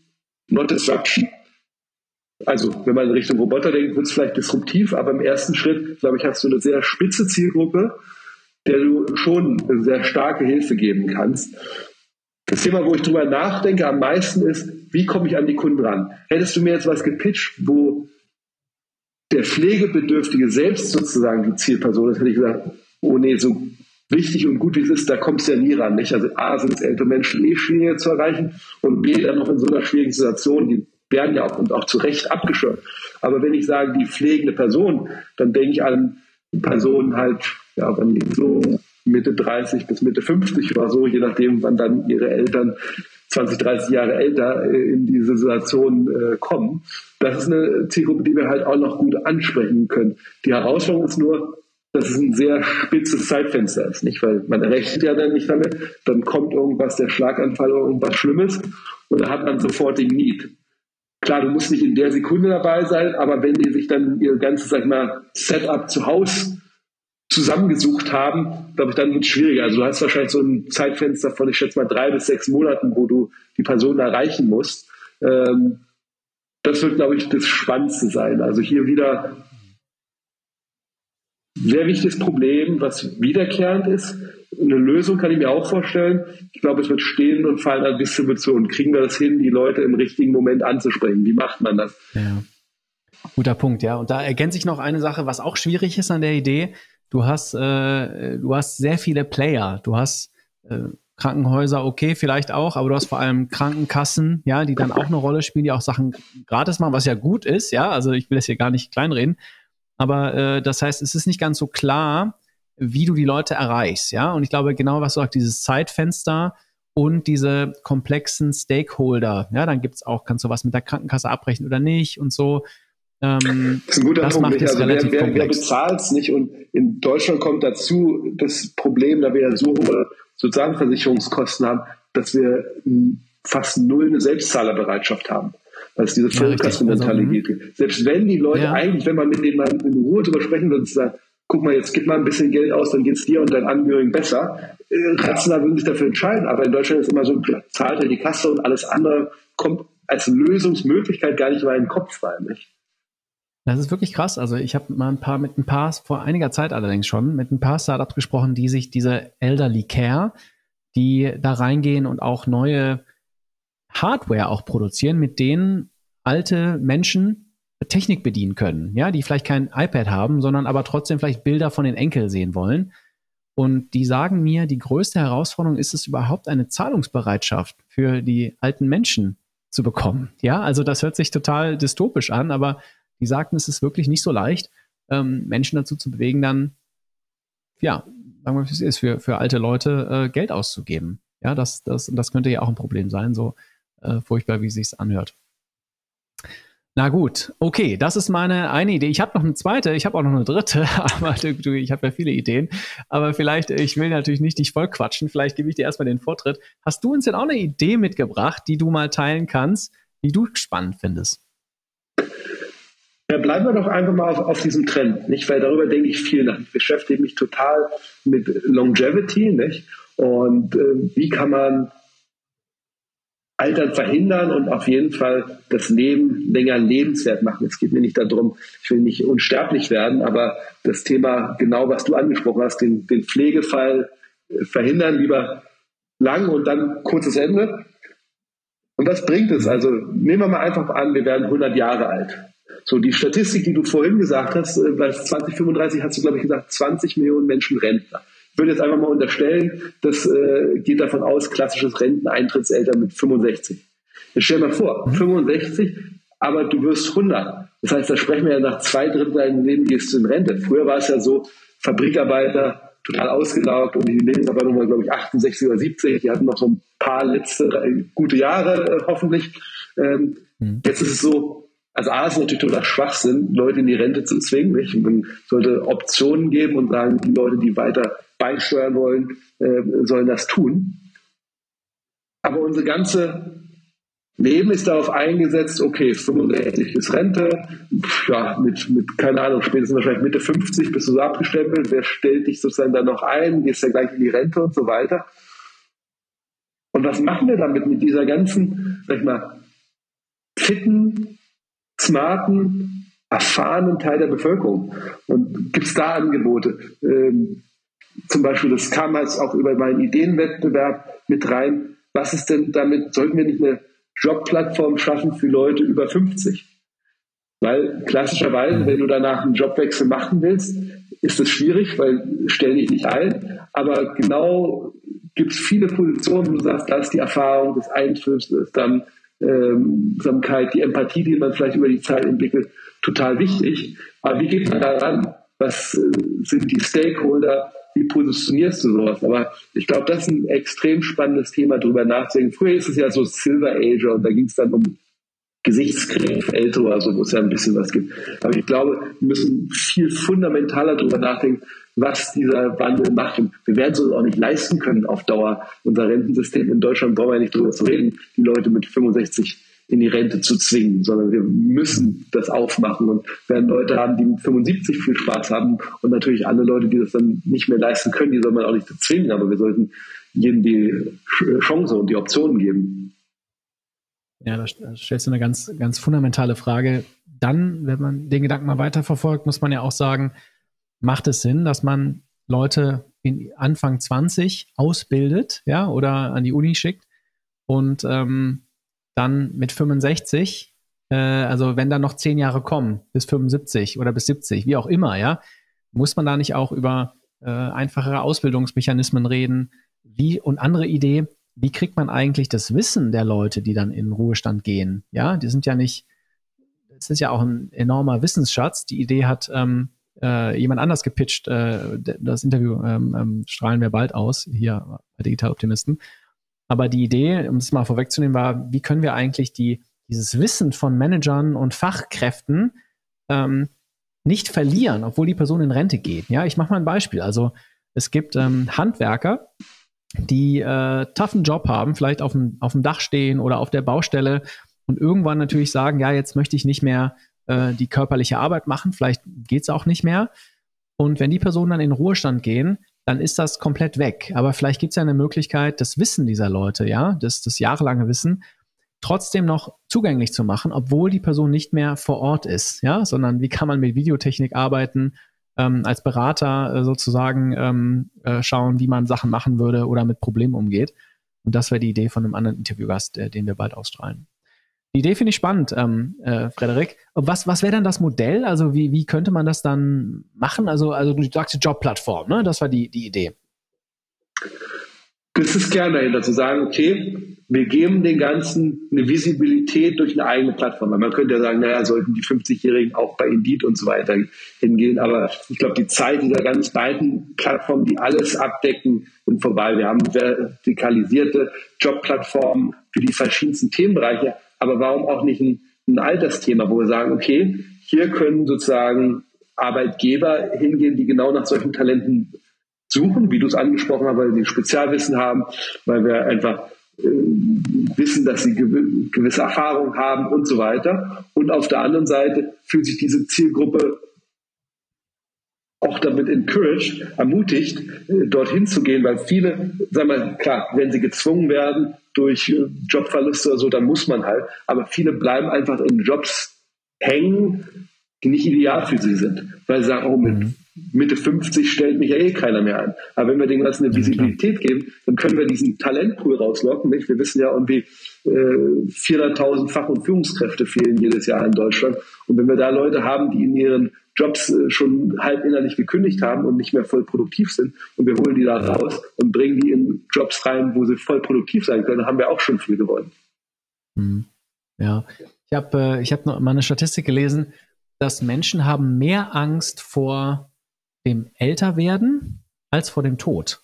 not disruption. Also wenn man in Richtung Roboter denkt, wird es vielleicht disruptiv, aber im ersten Schritt, glaube ich, hast du eine sehr spitze Zielgruppe, der du schon sehr starke Hilfe geben kannst. Das Thema, wo ich drüber nachdenke am meisten ist, wie komme ich an die Kunden ran? Hättest du mir jetzt was gepitcht, wo der Pflegebedürftige selbst sozusagen die Zielperson ist, hätte ich gesagt, oh nee, so wichtig und gut wie es ist, da kommst du ja nie ran. Nicht? Also A sind es ältere Menschen eh schwieriger zu erreichen und B dann noch in so einer schwierigen Situation, die werden ja auch und auch zu Recht abgeschirmt. Aber wenn ich sage, die pflegende Person, dann denke ich an Personen halt, ja, wenn die so Mitte 30 bis Mitte 50 oder so, je nachdem, wann dann ihre Eltern 20, 30 Jahre älter äh, in diese Situation äh, kommen. Das ist eine Zielgruppe, die wir halt auch noch gut ansprechen können. Die Herausforderung ist nur, dass es ein sehr spitzes Zeitfenster ist, nicht? Weil man rechnet ja dann nicht damit, dann kommt irgendwas, der Schlaganfall oder irgendwas Schlimmes und da hat man sofort den Need. Klar, du musst nicht in der Sekunde dabei sein, aber wenn die sich dann ihr ganzes, sag ich mal, Setup zu Hause zusammengesucht haben, glaube ich, dann wird es schwieriger. Also du hast wahrscheinlich so ein Zeitfenster von, ich schätze mal, drei bis sechs Monaten, wo du die Person erreichen musst. Ähm, das wird, glaube ich, das Spannendste sein. Also hier wieder sehr wichtiges Problem, was wiederkehrend ist. Eine Lösung kann ich mir auch vorstellen. Ich glaube, es wird stehen und fallen an Distribution. Kriegen wir das hin, die Leute im richtigen Moment anzusprechen? Wie macht man das? Ja. Guter Punkt, ja. Und da ergänze ich noch eine Sache, was auch schwierig ist an der Idee. Du hast, äh, du hast sehr viele Player. Du hast äh, Krankenhäuser, okay, vielleicht auch, aber du hast vor allem Krankenkassen, ja, die dann auch eine Rolle spielen, die auch Sachen gratis machen, was ja gut ist, ja. Also ich will das hier gar nicht kleinreden. Aber äh, das heißt, es ist nicht ganz so klar, wie du die Leute erreichst, ja. Und ich glaube, genau was du sagst, dieses Zeitfenster und diese komplexen Stakeholder, ja, dann gibt es auch, kannst du was mit der Krankenkasse abbrechen oder nicht und so. Ähm, das ist ein guter das Punkt. Macht es also relativ wer, wer, wer bezahlt es nicht? Und in Deutschland kommt dazu das Problem, da wir ja so hohe Sozialversicherungskosten haben, dass wir fast null eine Selbstzahlerbereitschaft haben weil es diese Vollkastenmentalität gibt. Also, Selbst wenn die Leute ja. eigentlich, wenn man mit denen mal in Ruhe drüber sprechen würde sagt, guck mal, jetzt gib mal ein bisschen Geld aus, dann geht es dir und deinen Angehörigen besser, äh, rational würden sich dafür entscheiden. Aber in Deutschland ist immer so, zahlt er die Kasse und alles andere kommt als Lösungsmöglichkeit gar nicht mal in den Kopf rein. Nicht? Das ist wirklich krass. Also ich habe mal ein paar mit ein paar vor einiger Zeit allerdings schon mit ein paar Startups gesprochen, die sich diese Elderly Care, die da reingehen und auch neue Hardware auch produzieren, mit denen alte Menschen Technik bedienen können, ja, die vielleicht kein iPad haben, sondern aber trotzdem vielleicht Bilder von den Enkeln sehen wollen. Und die sagen mir, die größte Herausforderung ist es überhaupt, eine Zahlungsbereitschaft für die alten Menschen zu bekommen. Ja, also das hört sich total dystopisch an, aber die sagten, es ist wirklich nicht so leicht, ähm, Menschen dazu zu bewegen, dann, ja, sagen wir, wie es ist, für, für alte Leute äh, Geld auszugeben. Ja, das, das, das könnte ja auch ein Problem sein, so äh, furchtbar, wie es sich anhört. Na gut, okay, das ist meine eine Idee. Ich habe noch eine zweite, ich habe auch noch eine dritte, aber ich habe ja viele Ideen. Aber vielleicht, ich will natürlich nicht dich voll quatschen, vielleicht gebe ich dir erstmal den Vortritt. Hast du uns denn auch eine Idee mitgebracht, die du mal teilen kannst, die du spannend findest? Bleiben wir doch einfach mal auf, auf diesem Trend, nicht? Weil darüber denke ich viel nach. Ich beschäftige mich total mit Longevity, nicht? Und äh, wie kann man Altern verhindern und auf jeden Fall das Leben länger lebenswert machen. Es geht mir nicht darum, ich will nicht unsterblich werden, aber das Thema, genau was du angesprochen hast, den, den Pflegefall äh, verhindern, lieber lang und dann kurzes Ende. Und was bringt es? Also nehmen wir mal einfach an, wir werden 100 Jahre alt. So, die Statistik, die du vorhin gesagt hast, äh, bei 2035 hast du, glaube ich, gesagt, 20 Millionen Menschen Rentner. Ich würde jetzt einfach mal unterstellen, das äh, geht davon aus, klassisches Renteneintrittsalter mit 65. Jetzt stell dir mal vor, 65, mhm. aber du wirst 100. Das heißt, da sprechen wir ja nach zwei Drittel deines Lebens gehst du in Rente. Früher war es ja so, Fabrikarbeiter, total ausgelaugt und die Lebensarbeiter waren, glaube ich, 68 oder 70. Die hatten noch so ein paar letzte äh, gute Jahre, äh, hoffentlich. Ähm, mhm. Jetzt ist es so, also A ist natürlich total Schwachsinn, Leute in die Rente zu zwingen. Nicht? Man sollte Optionen geben und sagen, die Leute, die weiter beisteuern wollen, äh, sollen das tun. Aber unser ganze Leben ist darauf eingesetzt, okay, 65 ist Rente, ja, mit, mit, keine Ahnung, spätestens wahrscheinlich Mitte 50 bist du so abgestempelt, wer stellt dich sozusagen dann noch ein, gehst ja gleich in die Rente und so weiter. Und was machen wir damit mit dieser ganzen, sag ich mal, fitten, smarten, erfahrenen Teil der Bevölkerung? Und gibt es da Angebote? Ähm, zum Beispiel, das kam jetzt auch über meinen Ideenwettbewerb mit rein. Was ist denn damit, sollten wir nicht eine Jobplattform schaffen für Leute über 50? Weil klassischerweise, wenn du danach einen Jobwechsel machen willst, ist es schwierig, weil stell dich nicht ein. Aber genau gibt es viele Positionen, wo du sagst, da ist die Erfahrung des Einflusses, dann ähm, die Empathie, die man vielleicht über die Zeit entwickelt, total wichtig. Aber wie geht man daran? Was äh, sind die Stakeholder? wie positionierst du sowas? Aber ich glaube, das ist ein extrem spannendes Thema, darüber nachzudenken. Früher ist es ja so Silver Age und da ging es dann um Gesichtscreme für Ältere oder so, wo es ja ein bisschen was gibt. Aber ich glaube, wir müssen viel fundamentaler darüber nachdenken, was dieser Wandel macht. Und wir werden es uns auch nicht leisten können auf Dauer. Unser Rentensystem in Deutschland brauchen wir nicht darüber zu reden. Die Leute mit 65 in die Rente zu zwingen, sondern wir müssen das aufmachen und werden Leute haben, die mit 75 viel Spaß haben und natürlich andere Leute, die das dann nicht mehr leisten können, die soll man auch nicht zwingen, aber wir sollten jedem die Chance und die Optionen geben. Ja, da stellst du eine ganz, ganz fundamentale Frage. Dann, wenn man den Gedanken mal weiterverfolgt, muss man ja auch sagen, macht es Sinn, dass man Leute in Anfang 20 ausbildet, ja, oder an die Uni schickt und ähm, dann mit 65, äh, also wenn da noch zehn Jahre kommen, bis 75 oder bis 70, wie auch immer, ja, muss man da nicht auch über äh, einfachere Ausbildungsmechanismen reden? Wie und andere Idee, wie kriegt man eigentlich das Wissen der Leute, die dann in Ruhestand gehen? Ja, die sind ja nicht, es ist ja auch ein enormer Wissensschatz. Die Idee hat ähm, äh, jemand anders gepitcht. Äh, das Interview ähm, ähm, strahlen wir bald aus, hier bei Digital Optimisten. Aber die Idee, um es mal vorwegzunehmen, war, wie können wir eigentlich die, dieses Wissen von Managern und Fachkräften ähm, nicht verlieren, obwohl die Person in Rente geht. Ja, ich mache mal ein Beispiel. Also es gibt ähm, Handwerker, die äh, toughen Job haben, vielleicht auf dem, auf dem Dach stehen oder auf der Baustelle und irgendwann natürlich sagen, ja, jetzt möchte ich nicht mehr äh, die körperliche Arbeit machen, vielleicht geht es auch nicht mehr. Und wenn die Personen dann in Ruhestand gehen, dann ist das komplett weg. Aber vielleicht gibt es ja eine Möglichkeit, das Wissen dieser Leute, ja, das, das jahrelange Wissen, trotzdem noch zugänglich zu machen, obwohl die Person nicht mehr vor Ort ist, ja, sondern wie kann man mit Videotechnik arbeiten, ähm, als Berater äh, sozusagen ähm, äh, schauen, wie man Sachen machen würde oder mit Problemen umgeht. Und das wäre die Idee von einem anderen Interviewgast, äh, den wir bald ausstrahlen. Die Idee finde ich spannend, ähm, äh, Frederik. Was, was wäre dann das Modell? Also wie, wie könnte man das dann machen? Also, also du sagst Jobplattform, ne? Das war die, die Idee. das ist gerne dahinter zu sagen, okay, wir geben den Ganzen eine Visibilität durch eine eigene Plattform. Man könnte ja sagen, naja, sollten die 50-Jährigen auch bei Indeed und so weiter hingehen. Aber ich glaube, die Zeit dieser ganz beiden Plattformen, die alles abdecken, sind vorbei. Wir haben vertikalisierte Jobplattformen für die verschiedensten Themenbereiche. Aber warum auch nicht ein, ein Altersthema, wo wir sagen, okay, hier können sozusagen Arbeitgeber hingehen, die genau nach solchen Talenten suchen, wie du es angesprochen hast, weil sie Spezialwissen haben, weil wir einfach äh, wissen, dass sie gewisse Erfahrung haben und so weiter. Und auf der anderen Seite fühlt sich diese Zielgruppe auch damit encouraged, ermutigt, äh, dorthin zu gehen, weil viele, sagen wir, klar, wenn sie gezwungen werden durch äh, Jobverluste oder so, dann muss man halt, aber viele bleiben einfach in Jobs hängen, die nicht ideal für sie sind, weil sie sagen, oh, mit mhm. Mitte 50 stellt mich ja eh keiner mehr ein. Aber wenn wir dem Ganzen eine Visibilität geben, dann können wir diesen Talentpool rauslocken. Nicht? Wir wissen ja irgendwie, äh, 400.000 Fach- und Führungskräfte fehlen jedes Jahr in Deutschland. Und wenn wir da Leute haben, die in ihren Jobs äh, schon halb innerlich gekündigt haben und nicht mehr voll produktiv sind und wir holen die da raus und bringen die in Jobs rein, wo sie voll produktiv sein können, haben wir auch schon viel gewonnen. Hm. Ja, ich habe äh, ich hab noch mal eine Statistik gelesen, dass Menschen haben mehr Angst vor dem Älterwerden als vor dem Tod.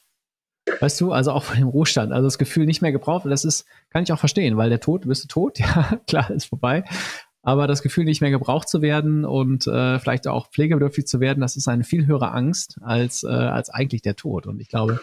Weißt du, also auch vor dem Ruhestand, also das Gefühl nicht mehr gebraucht, das ist, kann ich auch verstehen, weil der Tod, bist du tot, ja, klar, ist vorbei. Aber das Gefühl, nicht mehr gebraucht zu werden und äh, vielleicht auch pflegebedürftig zu werden, das ist eine viel höhere Angst als, äh, als eigentlich der Tod. Und ich glaube,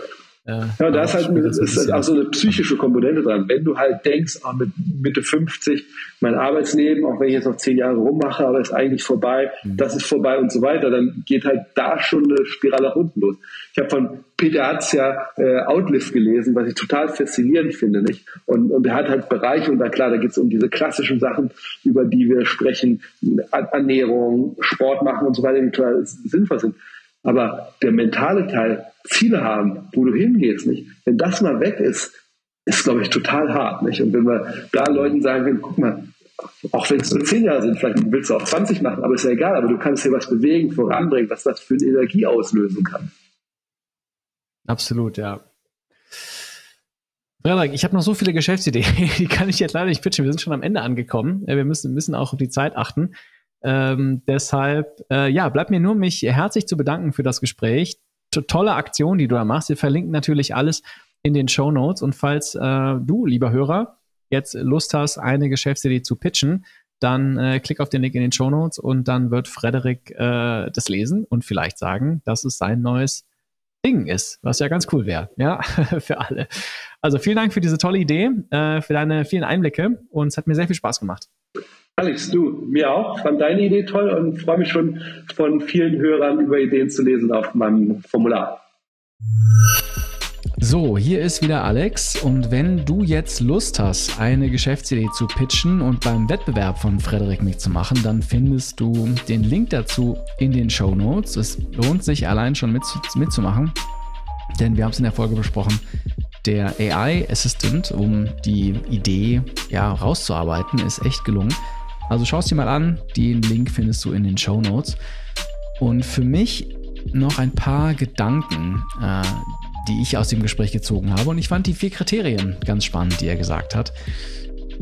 ja, ja da ist halt eine, ist halt auch so eine psychische Komponente dran. Wenn du halt denkst, oh, mit Mitte 50, mein Arbeitsleben, auch wenn ich jetzt noch zehn Jahre rummache, aber ist eigentlich vorbei, mhm. das ist vorbei und so weiter, dann geht halt da schon eine Spirale nach unten los. Ich habe von Peter Hatz ja äh, Outlift gelesen, was ich total faszinierend finde. Nicht? Und, und er hat halt Bereiche, und da klar, da geht es um diese klassischen Sachen, über die wir sprechen, Ernährung, Sport machen und so weiter, die total sinnvoll sind. Aber der mentale Teil, Ziele haben, wo du hingehst, nicht? Wenn das mal weg ist, ist, glaube ich, total hart, nicht? Und wenn wir da Leuten sagen können, guck mal, auch wenn es nur zehn Jahre sind, vielleicht willst du auch 20 machen, aber ist ja egal, aber du kannst hier was bewegen, voranbringen, was das für eine Energie auslösen kann. Absolut, ja. Frederik, ich habe noch so viele Geschäftsideen, die kann ich jetzt leider nicht pitchen. Wir sind schon am Ende angekommen. Wir müssen, müssen auch auf die Zeit achten. Ähm, deshalb, äh, ja, bleibt mir nur, mich herzlich zu bedanken für das Gespräch. Tolle Aktion, die du da machst. Wir verlinken natürlich alles in den Show Notes. Und falls äh, du, lieber Hörer, jetzt Lust hast, eine Geschäftsidee zu pitchen, dann äh, klick auf den Link in den Show Notes und dann wird Frederik äh, das lesen und vielleicht sagen, dass es sein neues Ding ist, was ja ganz cool wäre, ja, für alle. Also vielen Dank für diese tolle Idee, äh, für deine vielen Einblicke und es hat mir sehr viel Spaß gemacht. Alex, du, mir auch. Fand deine Idee toll und freue mich schon von vielen Hörern über Ideen zu lesen auf meinem Formular. So, hier ist wieder Alex und wenn du jetzt Lust hast, eine Geschäftsidee zu pitchen und beim Wettbewerb von Frederik mitzumachen, dann findest du den Link dazu in den Show Notes. Es lohnt sich allein schon mit, mitzumachen, denn wir haben es in der Folge besprochen. Der AI Assistant, um die Idee ja rauszuarbeiten, ist echt gelungen. Also schau es dir mal an. Den Link findest du in den Show Notes. Und für mich noch ein paar Gedanken, äh, die ich aus dem Gespräch gezogen habe. Und ich fand die vier Kriterien ganz spannend, die er gesagt hat.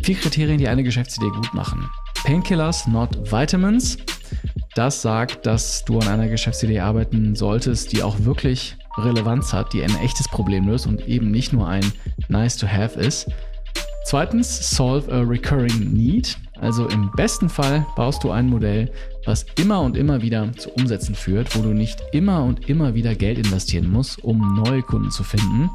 Vier Kriterien, die eine Geschäftsidee gut machen. Painkillers, not Vitamins. Das sagt, dass du an einer Geschäftsidee arbeiten solltest, die auch wirklich Relevanz hat, die ein echtes Problem löst und eben nicht nur ein Nice to Have ist. Zweitens, solve a recurring need. Also im besten Fall baust du ein Modell, was immer und immer wieder zu Umsätzen führt, wo du nicht immer und immer wieder Geld investieren musst, um neue Kunden zu finden.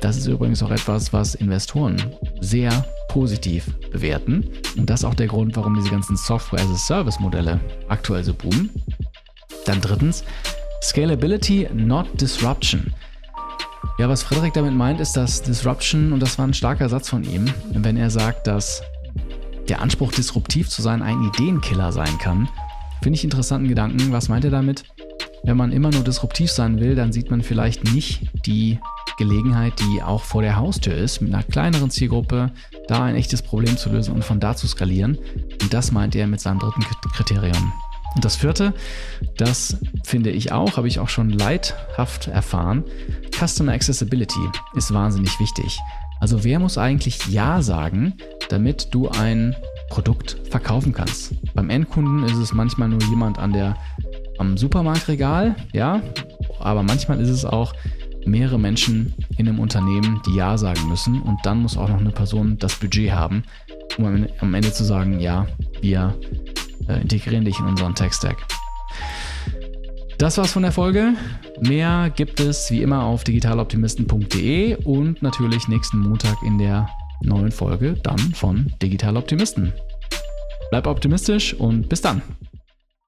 Das ist übrigens auch etwas, was Investoren sehr positiv bewerten. Und das ist auch der Grund, warum diese ganzen Software-as-a-Service-Modelle aktuell so boomen. Dann drittens, Scalability, not Disruption. Ja, was Frederik damit meint, ist, dass Disruption, und das war ein starker Satz von ihm, wenn er sagt, dass der Anspruch, disruptiv zu sein, ein Ideenkiller sein kann. Finde ich interessanten Gedanken. Was meint er damit? Wenn man immer nur disruptiv sein will, dann sieht man vielleicht nicht die Gelegenheit, die auch vor der Haustür ist, mit einer kleineren Zielgruppe da ein echtes Problem zu lösen und von da zu skalieren. Und das meint er mit seinem dritten Kriterium. Und das vierte, das finde ich auch, habe ich auch schon leidhaft erfahren, Customer Accessibility ist wahnsinnig wichtig. Also wer muss eigentlich Ja sagen, damit du ein Produkt verkaufen kannst? Beim Endkunden ist es manchmal nur jemand an der, am Supermarktregal, ja, aber manchmal ist es auch mehrere Menschen in einem Unternehmen, die Ja sagen müssen und dann muss auch noch eine Person das Budget haben, um am Ende zu sagen, ja, wir äh, integrieren dich in unseren Tech-Stack. Das war's von der Folge. Mehr gibt es wie immer auf digitaloptimisten.de und natürlich nächsten Montag in der neuen Folge dann von Digital Optimisten. Bleib optimistisch und bis dann.